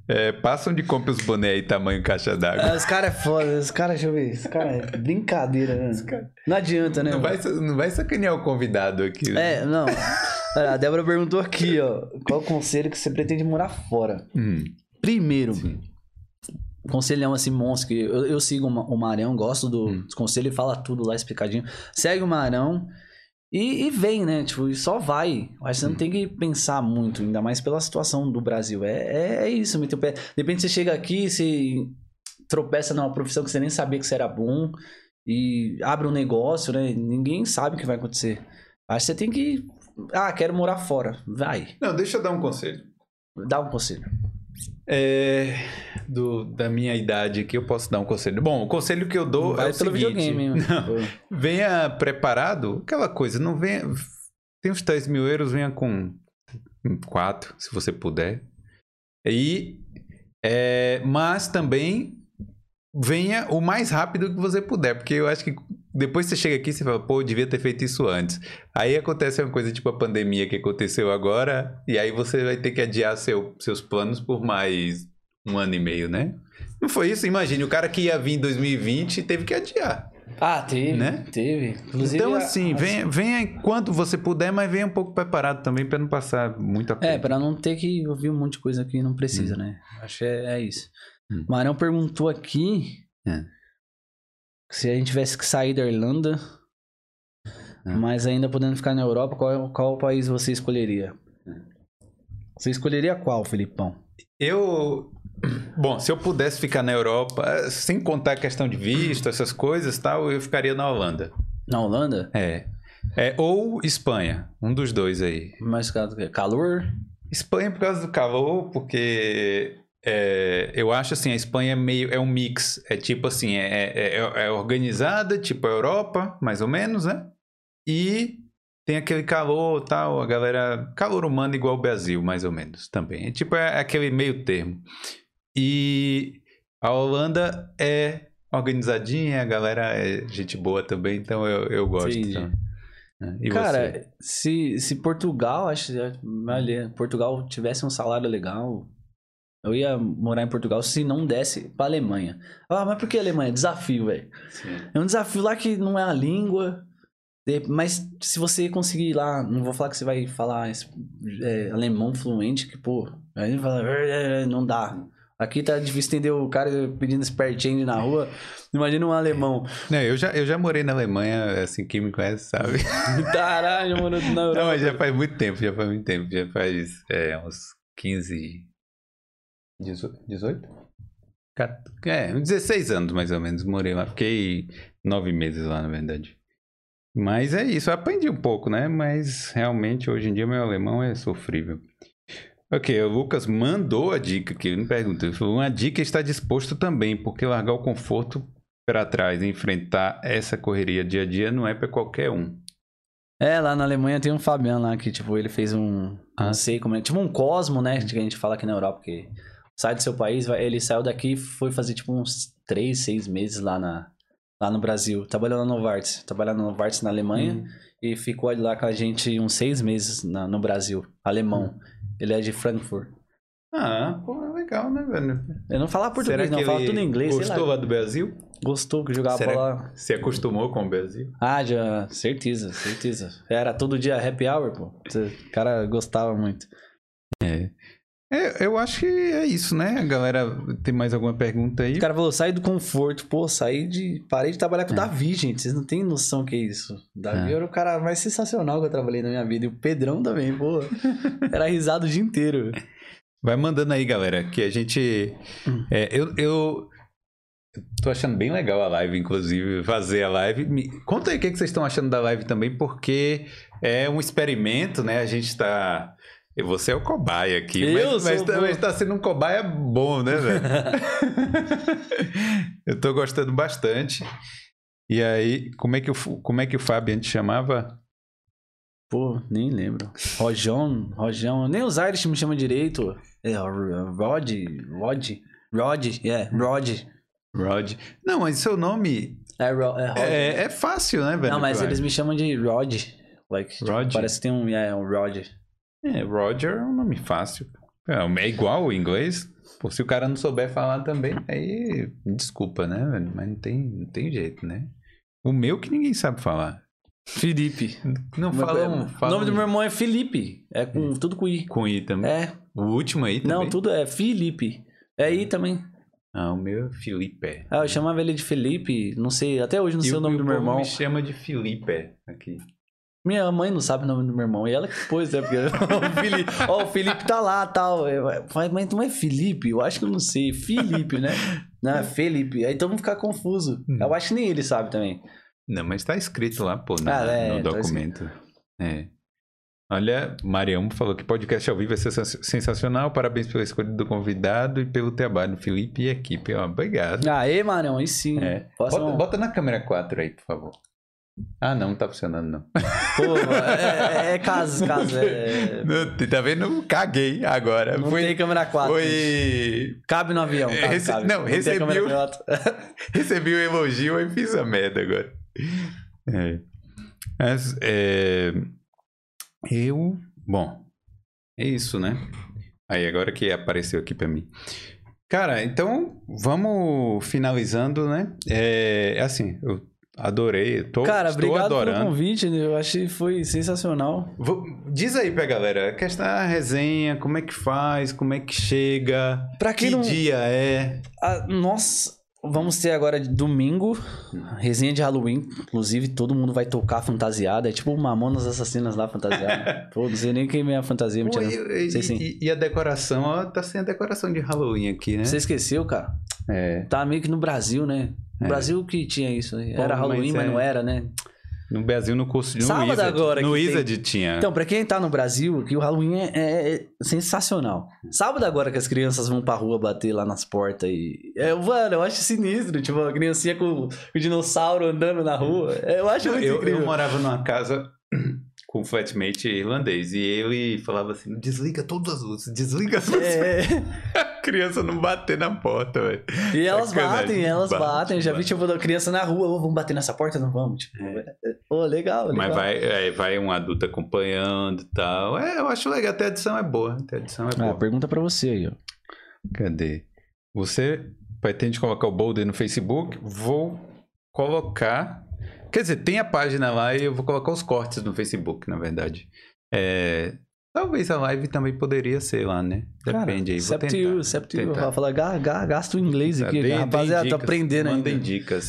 É, passam de compra os boné aí, tamanho caixa d'água. Ah, Os caras é foda, os caras, deixa eu ver. Os caras é brincadeira, né? Não adianta, né? Não vai, não vai sacanear o convidado aqui. né? É, não. A Débora perguntou aqui, ó. Qual o conselho que você pretende morar fora? Hum, Primeiro, Sim. conselhão assim, monstro, que eu, eu sigo o Ma- o Marão, gosto do, Hum. dos conselhos, ele fala tudo lá explicadinho. Segue o Marão e, e vem, né? Tipo, e só vai. Acho que você não tem que pensar muito, ainda mais pela situação do Brasil. É, é, é isso, meter o pé. De repente você chega aqui, você tropeça numa profissão que você nem sabia que você era bom e abre um negócio, né? Ninguém sabe o que vai acontecer. Acho que você tem que. Ah, quero morar fora. Vai. Não, deixa eu dar um conselho. Dá um conselho. É, do, da minha idade aqui, eu posso dar um conselho. Bom, o conselho que eu dou vai é o pelo seguinte. mano. (laughs) Venha preparado, aquela coisa, não venha. Tem uns 3 mil euros, venha com 4, se você puder. E, é, mas também venha o mais rápido que você puder, porque eu acho que depois você chega aqui e você fala, pô, eu devia ter feito isso antes. Aí acontece uma coisa tipo a pandemia que aconteceu agora, e aí você vai ter que adiar seu- seus planos por mais um ano e meio, né? Não foi isso? Imagine, o cara que ia vir em 2020 teve que adiar. Ah, teve, Né? Teve. Inclusive, então, assim, a- venha, venha enquanto você puder, mas venha um pouco preparado também para não passar muita coisa. É, pra não ter que ouvir um monte de coisa que não precisa, né? Acho que é, é isso. Hum. Marão perguntou aqui É. se a gente tivesse que sair da Irlanda, É. mas ainda podendo ficar na Europa, qual, qual país você escolheria? Você escolheria qual, Felipão? Eu. Bom, se eu pudesse ficar na Europa, sem contar a questão de visto, essas coisas e tal, eu ficaria na Holanda. Na Holanda? É. é. Ou Espanha, um dos dois aí. Mais ca- calor? Espanha por causa do calor, porque é, eu acho assim, a Espanha é meio é um mix. É tipo assim, é, é, é- é organizada, tipo a Europa, mais ou menos, né? E tem aquele calor tal, a galera. Calor humano igual o Brasil, mais ou menos, também. É tipo é aquele meio termo. E a Holanda é organizadinha, a galera é gente boa também, então eu, eu gosto. Entendi. então. É, E Cara, você? se, se Portugal, acho olha, Portugal tivesse um salário legal, eu ia morar em Portugal se não desse pra Alemanha. Ah, mas por que Alemanha? Desafio, velho. É um desafio lá que não é a língua, mas se você conseguir ir lá, não vou falar que você vai falar é, alemão fluente, que pô, aí fala, "É, é, não dá. Aqui tá difícil entender o cara pedindo spare change na rua. Imagina um alemão. Não, eu já, eu já morei na Alemanha, assim, quem me conhece sabe. (laughs) Caralho, mano, na Europa. Não, mas já faz muito tempo, já faz muito tempo. Já faz é, uns 15. 18? 18? Cat- É, uns 16 anos mais ou menos morei lá. Fiquei nove meses lá, na verdade. Mas é isso, eu aprendi um pouco, né? Mas realmente hoje em dia meu alemão é sofrível. Ok, o Lucas mandou a dica que ele me perguntou. Ele falou, uma dica está disposto também, porque largar o conforto para trás e enfrentar essa correria dia a dia não é para qualquer um. É, lá na Alemanha tem um Fabiano lá que, tipo, ele fez um. Ah. Não sei como é. Tipo um Cosmo, né? Que a gente fala aqui na Europa, que sai do seu país, vai- ele saiu daqui e foi fazer, tipo, uns 3, 6 meses lá, na, lá no Brasil. Trabalhou lá no Novartis. Trabalhou no Novartis na Alemanha Hum. e ficou lá com a gente uns 6 meses na- no Brasil. Alemão. Ele é de Frankfurt. Ah, pô, legal. legal, né, velho? Eu não falava português, não, eu falava tudo em inglês, gostou lá. lá do Brasil? Gostou que jogava Será bola. Se acostumou com o Brasil? Ah, já, certeza, certeza. Era todo dia happy hour, pô. O cara gostava muito. É, eu acho que é isso, né? Galera, tem mais alguma pergunta aí? O cara falou, sai do conforto. Pô, saí de. Parei de trabalhar É. com o Davi, gente. Vocês não têm noção que é isso. O Davi É. era o cara mais sensacional que eu trabalhei na minha vida. E o Pedrão também, pô. (laughs) Era risado o dia inteiro. Vai mandando aí, galera, que a gente. Hum. é, eu, eu tô achando bem legal a live, inclusive, fazer a live. Me- Conta aí o que que vocês estão achando da live também, porque é um experimento, né? A gente tá. E Você é o cobaia aqui, Eu mas, também bom. tá sendo um cobaia bom, né, velho? (laughs) eu tô gostando bastante. E aí, como é que o, como é que o Fabian te chamava? Pô, nem lembro. Rojão, Rojão. Nem os Irish me chamam direito. É, Rod, Rod, Rod, é, Rod. Rod. Não, mas seu nome É, Ro, é, Rod. é, é fácil, né, velho? Não, mas eles me chamam de Rod. Like, tipo, Rod? parece que tem um, é, um Rod. É, Roger é um nome fácil. É, é igual o inglês. Pô, se o cara não souber falar também, aí desculpa, né, velho? Mas não tem, não tem jeito, né? O meu que ninguém sabe falar. Felipe. Não Meu- falam. O nome do meu irmão é Felipe. É com tudo com I. com I também. É. O último aí também. Não, tudo é Felipe. É I também. Ah, o meu é Felipe. Ah, eu chamava ele de Felipe. Não sei, até hoje não sei E o nome e do meu irmão. me chama de Felipe aqui. Minha mãe não sabe o nome do meu irmão. E ela que pôs, né? Porque (laughs) o Felipe, ó, o Felipe tá lá tal. Falei, mas não é Felipe? Eu acho que eu não sei. Felipe, né? (laughs) Não, é Felipe. Aí todo mundo fica confuso. Hum. Eu acho que nem ele sabe também. Não, mas tá escrito lá, pô, no, Ah, é, no tá documento. É. Olha, Marião falou que podcast ao vivo é sensa- sensacional. Parabéns pela escolha do convidado e pelo trabalho, Felipe e equipe. Ó, obrigado. Aê, Marão, aí sim. É. Bota, bota na câmera 4 aí, por favor. Ah, não, não tá funcionando, não. (laughs) Pô, é, é, é caso, caso. É... Não, tá vendo? Caguei agora. Não foi, tem câmera 4. foi... Cabe no avião. Cabe, Rece- cabe. não, tem recebi câmera o- 4. (laughs) Recebi o elogio e fiz a merda agora. É. Mas, é, Eu. Bom, é isso, né? Aí, agora que apareceu aqui pra mim. Cara, então vamos finalizando, né? É assim, eu adorei. Tô, Cara, estou obrigado pelo adorando. convite. né? Eu achei que foi sensacional. Vou- Diz aí pra galera, a questão da resenha, como é que faz, como é que chega, Pra que não. dia é. Ah, nós vamos ter agora domingo, resenha de Halloween. Inclusive, todo mundo vai tocar fantasiada. É tipo Mamonas Assassinas lá, fantasiada. (laughs) Pô, não sei nem quem é a fantasia. Pô, e, e- Sei sim. e- e a decoração, ó, tá sem a decoração de Halloween aqui, né? Você esqueceu, cara? É. Tá meio que no Brasil, né? No É. Brasil que tinha isso. Pô, Era Halloween, mas mas, é- não era, né? No Brasil, no curso de no Sábado Wizard. agora No que tem- Wizard tinha. Então, pra quem tá no Brasil, que o Halloween é, é- é sensacional. Sábado agora que as crianças vão pra rua bater lá nas portas e... É, mano, eu acho sinistro. Tipo, a criancinha com o dinossauro andando na rua. Eu acho muito eu, incrível. eu morava numa casa com um flatmate irlandês e ele falava assim: desliga todas as luzes, desliga as luzes. É, (laughs) A criança não bater na porta, velho. e elas Sacanagem. batem, elas Bate, batem. Já vi, tipo, criança na rua, ô, vamos bater nessa porta? Não vamos, tipo... Ô, legal, legal. Mas vai, é, vai um adulto acompanhando e tal. É, eu acho legal. Até a edição é boa. Até a edição é Ah, boa. pergunta pra você aí, ó. Cadê? Você pretende colocar o Boulder no Facebook? Vou colocar. Quer dizer, tem a página lá e eu vou colocar os cortes no Facebook, na verdade. É, Talvez a live também poderia ser lá, né? Depende aí. Vou tentar. you. tentar. Vai falar, ga- ga- gasta o inglês aqui. Deem- rapaziada, tô aprendendo ainda. Mandem dicas.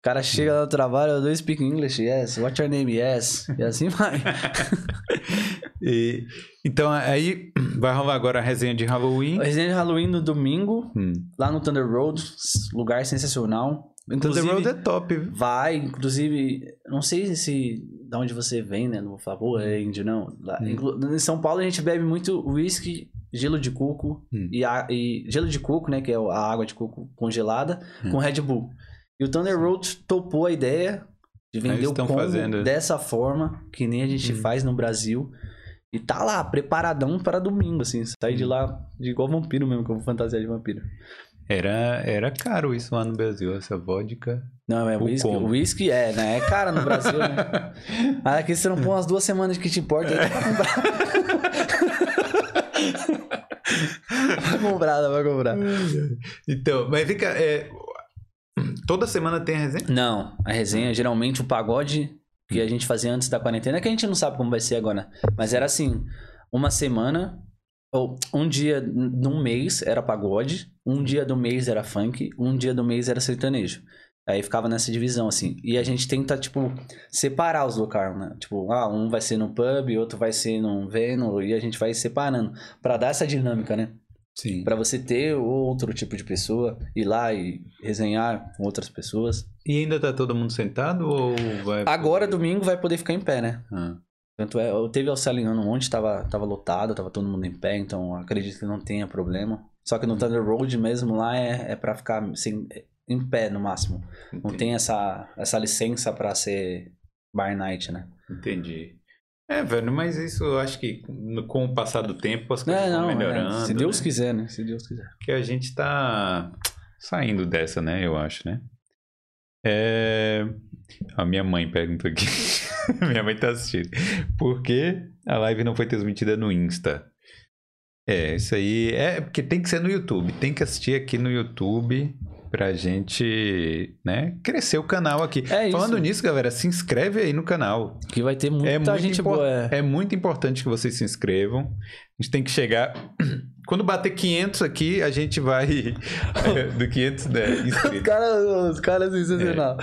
O cara chega lá no trabalho, eu don't speak English, yes. What's your name? Yes. E assim (laughs) vai. (laughs) E, então, aí vai rolar agora a resenha de Halloween. Resenha de Halloween no domingo, Hum. lá no Thunder Road, lugar sensacional. Então, The Road é top. vai, inclusive, não sei se de onde você vem, né? Não vou falar, pô, é índio, não. Lá, Hum. Em São Paulo a gente bebe muito whisky, gelo de coco Hum. e, a- e gelo de coco, né? Que é a água de coco congelada, Hum. com Red Bull. E o Thunder Road topou a ideia de vender Eles o combo fazendo. dessa forma, que nem a gente Hum. faz no Brasil. E tá lá, preparadão para domingo, assim. Sair Hum. de lá de igual vampiro mesmo, como fantasia de vampiro. Era, era caro isso lá no Brasil, essa vodka. Não, é whisky. Whisky é, né? É cara no Brasil, né? (laughs) Mas aqui você não põe umas duas semanas que te importa aí pra comprar. (laughs) pra comprar, dá pra comprar. Então, mas fica. é, toda semana tem a resenha? Não, a resenha, geralmente o pagode que a gente fazia antes da quarentena, que a gente não sabe como vai ser agora. Mas era assim, uma semana, um dia num mês era pagode, um dia do mês era funk, um dia do mês era sertanejo. Aí ficava nessa divisão, assim. E a gente tenta, tipo, separar os locais, né? Tipo, ah, um vai ser no pub, outro vai ser num Veno, e a gente vai separando. Pra dar essa dinâmica, né? Sim. Pra você ter outro tipo de pessoa, ir lá e resenhar com outras pessoas. E ainda tá todo mundo sentado ou vai. Agora, domingo, vai poder ficar em pé, né? Ah, Tanto é, eu teve Alcelinando ontem, tava, tava lotado, tava todo mundo em pé, então acredito que não tenha problema. Só que no Thunder Road mesmo lá é, é pra ficar assim, em pé no máximo. Não entendi. tem essa, essa licença pra ser bar night, né? Entendi. É, velho, mas isso eu acho que com o passar do tempo as coisas É, vão não, melhorando. é, se Deus né? quiser, né? Se Deus quiser. que a gente tá saindo dessa, né? Eu acho, né? É... A minha mãe perguntou aqui. (laughs) (laughs) minha mãe tá assistindo. Por que a live não foi transmitida no Insta? É, isso aí é porque tem que ser no YouTube. Tem que assistir aqui no YouTube pra gente, né, crescer o canal aqui. É isso. Falando nisso, galera, se inscreve aí no canal. Que vai ter muita É gente boa. É. é muito importante que vocês se inscrevam. A gente tem que chegar. Quando bater 500 aqui, a gente vai. (laughs) do 500 né, (laughs) Os caras, os caras sensacional.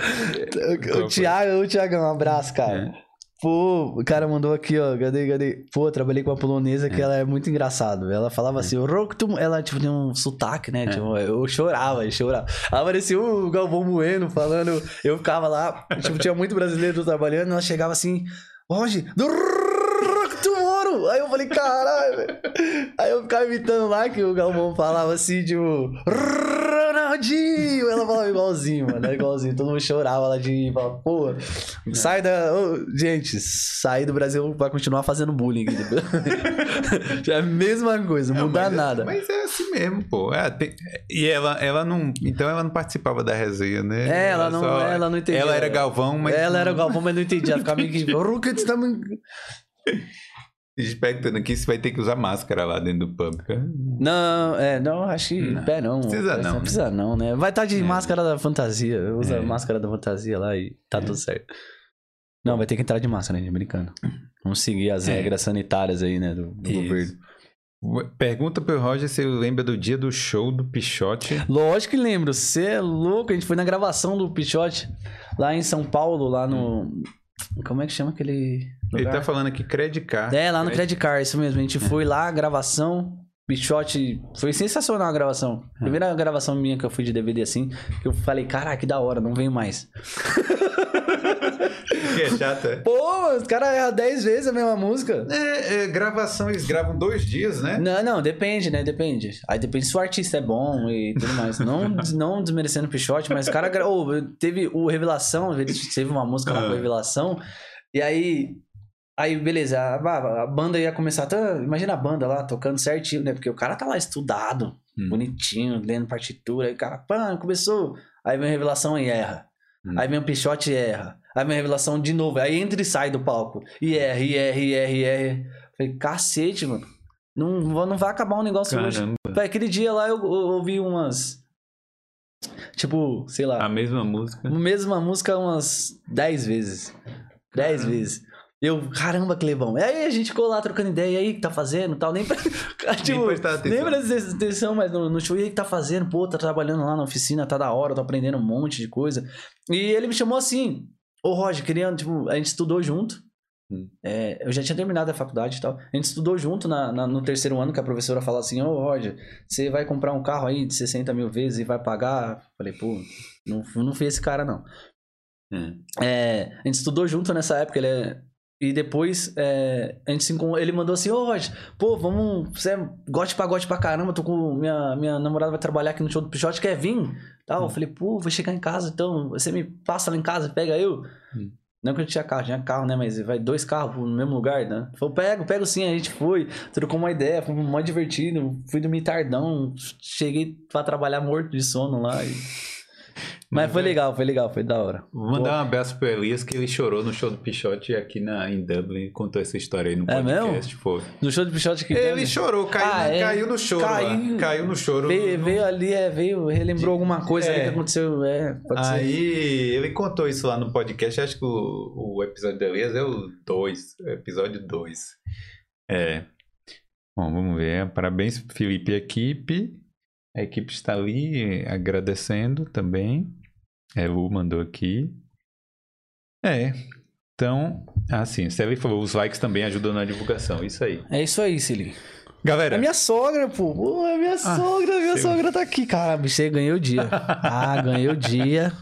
Qual O, o Thiago, o Thiagão, um abraço, É. cara. Pô, o cara mandou aqui, ó. Cadê, cadê? Pô, trabalhei com uma polonesa que ela é muito engraçado. Ela falava assim, Roktum, ela tipo tinha um sotaque, né? Tipo, eu chorava, eu chorava. Aparecia o Galvão Bueno falando, eu ficava lá, tipo, tinha muito brasileiro trabalhando, ela chegava assim, Roger, do Roktum Ouro! Aí eu falei, caralho, velho. Aí eu ficava imitando lá que o Galvão falava assim, tipo, Ronaldinho! Ela falava igualzinho, mano, era igualzinho. Todo mundo chorava lá de falava, pô, sai da. ô, gente, sair do Brasil vai continuar fazendo bullying. (laughs) é a mesma coisa, não muda mas é- nada. Mas é assim mesmo, pô. É, tem- E ela, ela não. Então ela não participava da resenha, né? É, ela não, só- ela não entendia. Ela era Galvão, mas. Ela era Galvão, mas não entendia. Ela ficava meio que. (laughs) Me- Expectando aqui, você vai ter que usar máscara lá dentro do pub. cara. Não, é, não, acho que. Não. Pé não. Precisa não, né? Precisa não, né? Vai estar de É. máscara da fantasia. Usa É. a máscara da fantasia lá e tá tudo certo. Não, vai ter que entrar de máscara, né? Brincando. Vamos seguir as É. regras sanitárias aí, né? Do, do governo. Pergunta pro Roger se ele lembra do dia do show do Pichote. Lógico que lembro. Você é louco. A gente foi na gravação do Pichote lá em São Paulo, lá no. Como é que chama aquele. Ele lugar? tá falando aqui Credit Card. É, lá no Credit Card, isso mesmo. A gente foi lá, gravação. Pichote. Foi sensacional a gravação. Primeira gravação minha que eu fui de DVD assim, que eu falei, caraca, que da hora, não venho mais. (laughs) Que é chato, é? Pô, os caras erram 10 vezes a mesma música. É, é, gravação, eles gravam dois dias, né? Não, não, depende, né? Depende. Aí depende se o artista é bom e tudo mais. Não, não desmerecendo o Pichote, mas o cara gra- ô, teve o Revelação, teve uma música lá com Ah. Revelação, e aí. Aí, beleza, a, a banda ia começar. Tá, imagina a banda lá tocando certinho, né? Porque o cara tá lá estudado, Hum. bonitinho, lendo partitura, aí o cara, pã, começou. Aí vem a revelação e erra. Hum. Aí vem o Pichote e erra. Aí vem a revelação de novo. Aí entra e sai do palco. E erra, e erra, e erra, e erra. Falei, cacete, mano. Não, não vai acabar um negócio hoje. Caramba. Foi aquele dia lá eu, eu ouvi umas. Tipo, sei lá. A mesma música. A mesma música umas 10 vezes. 10 Caramba. vezes. Eu, caramba, Clebão. Aí a gente ficou lá trocando ideia, e aí, que tá fazendo tal. Nem, pra- (laughs) tipo, prestar atenção. nem presta atenção, mas no, no show, e aí, que tá fazendo? Pô, tá trabalhando lá na oficina, tá da hora, tô aprendendo um monte de coisa. E ele me chamou assim, ô Roger, queria, tipo, a gente estudou junto. Hum. É, eu já tinha terminado a faculdade e tal. A gente estudou junto na, na- no terceiro ano, que a professora falou assim, ô Roger, você vai comprar um carro aí de 60 mil vezes e vai pagar? Falei, pô, não, não fui esse cara, não. Hum. É, a gente estudou junto nessa época, ele é- E depois é, a gente se ele mandou assim, ô Roger, pô, vamos. Você é gote pra gote pra caramba, tô com. Minha, minha namorada vai trabalhar aqui no show do Pichote, quer vir? Tal. Eu falei, pô, vou chegar em casa, então. Você me passa lá em casa, pega eu. Hum. Não que eu tinha carro, tinha carro, né? Mas vai dois carros no mesmo lugar, né? Falei, pego, pego sim, a gente foi, trocou uma ideia, foi mó divertido, fui dormir tardão, cheguei pra trabalhar morto de sono lá e. Mas foi legal, foi legal, foi da hora. Vou mandar um abraço pro Elias, que ele chorou no show do Pichote aqui na, em Dublin. Contou essa história aí no É podcast. Foi. No show de Pichote que Ele chorou, caiu, Ah, é? caiu no choro. lá. Caiu. Caiu no choro. veio, veio ali, é, veio, relembrou alguma coisa É. que aconteceu. É, pode ser. Aí ele contou isso lá no podcast. Acho que o, o episódio do Elias é o 2. Episódio 2. É. Bom, vamos ver. Parabéns, Felipe e equipe. A equipe está ali agradecendo também. É, Lu mandou aqui. É. Então, assim, ele falou, os likes também ajudam na divulgação. Isso aí. É isso aí, Cili. Galera, É minha sogra, pô. Pô, é minha sogra, minha seu- sogra tá aqui. Cara, você ganhou o dia. Ah, ganhei o dia.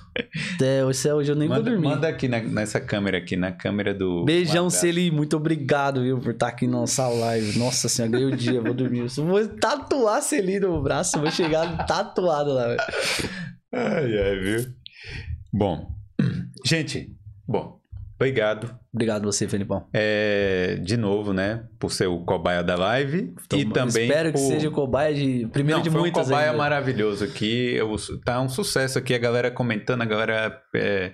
Até hoje, hoje eu nem manda, vou dormir. manda aqui na- nessa câmera aqui, na câmera do. Beijão. Celi. Muito obrigado, viu, por estar aqui na nossa live. Nossa senhora, ganhei o dia, vou dormir. Eu vou tatuar Celi no braço, vou chegar tatuado lá, velho. Ai, ai, viu? Bom, gente, bom, obrigado Obrigado você, Felipão. é, de novo, né, por ser o cobaia da live e Então, também Espero que por... seja o cobaia de. Primeiro Não, de foi um cobaia ainda. maravilhoso aqui, eu- tá um sucesso aqui, a galera comentando, a galera é,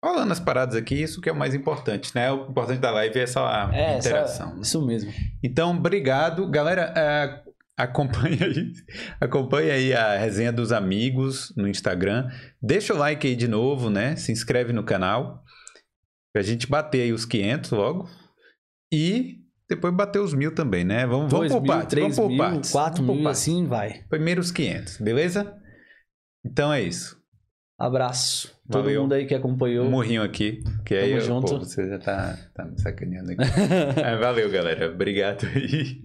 falando as paradas aqui, isso que é o mais importante, né? O importante da live é essa É, essa- interação. isso mesmo. Então, obrigado. Galera, é, acompanha aí, (laughs) acompanha aí a resenha dos amigos no Instagram. Deixa o like aí de novo, né? Se inscreve no canal. Pra gente bater aí os 500 logo. E depois bater os mil também, né? Vamos, vamos 2 por mil, partes. 3 Vamos por mil, partes. 4 vamos por mil, partes. assim vai. Primeiro os 500, beleza? Então é isso. Abraço. Todo Valeu. mundo aí que acompanhou. Um morrinho aqui. Que aí Tamo eu, junto. pô, você já tá, tá me sacaneando aqui. (laughs) É, valeu, galera. Obrigado aí.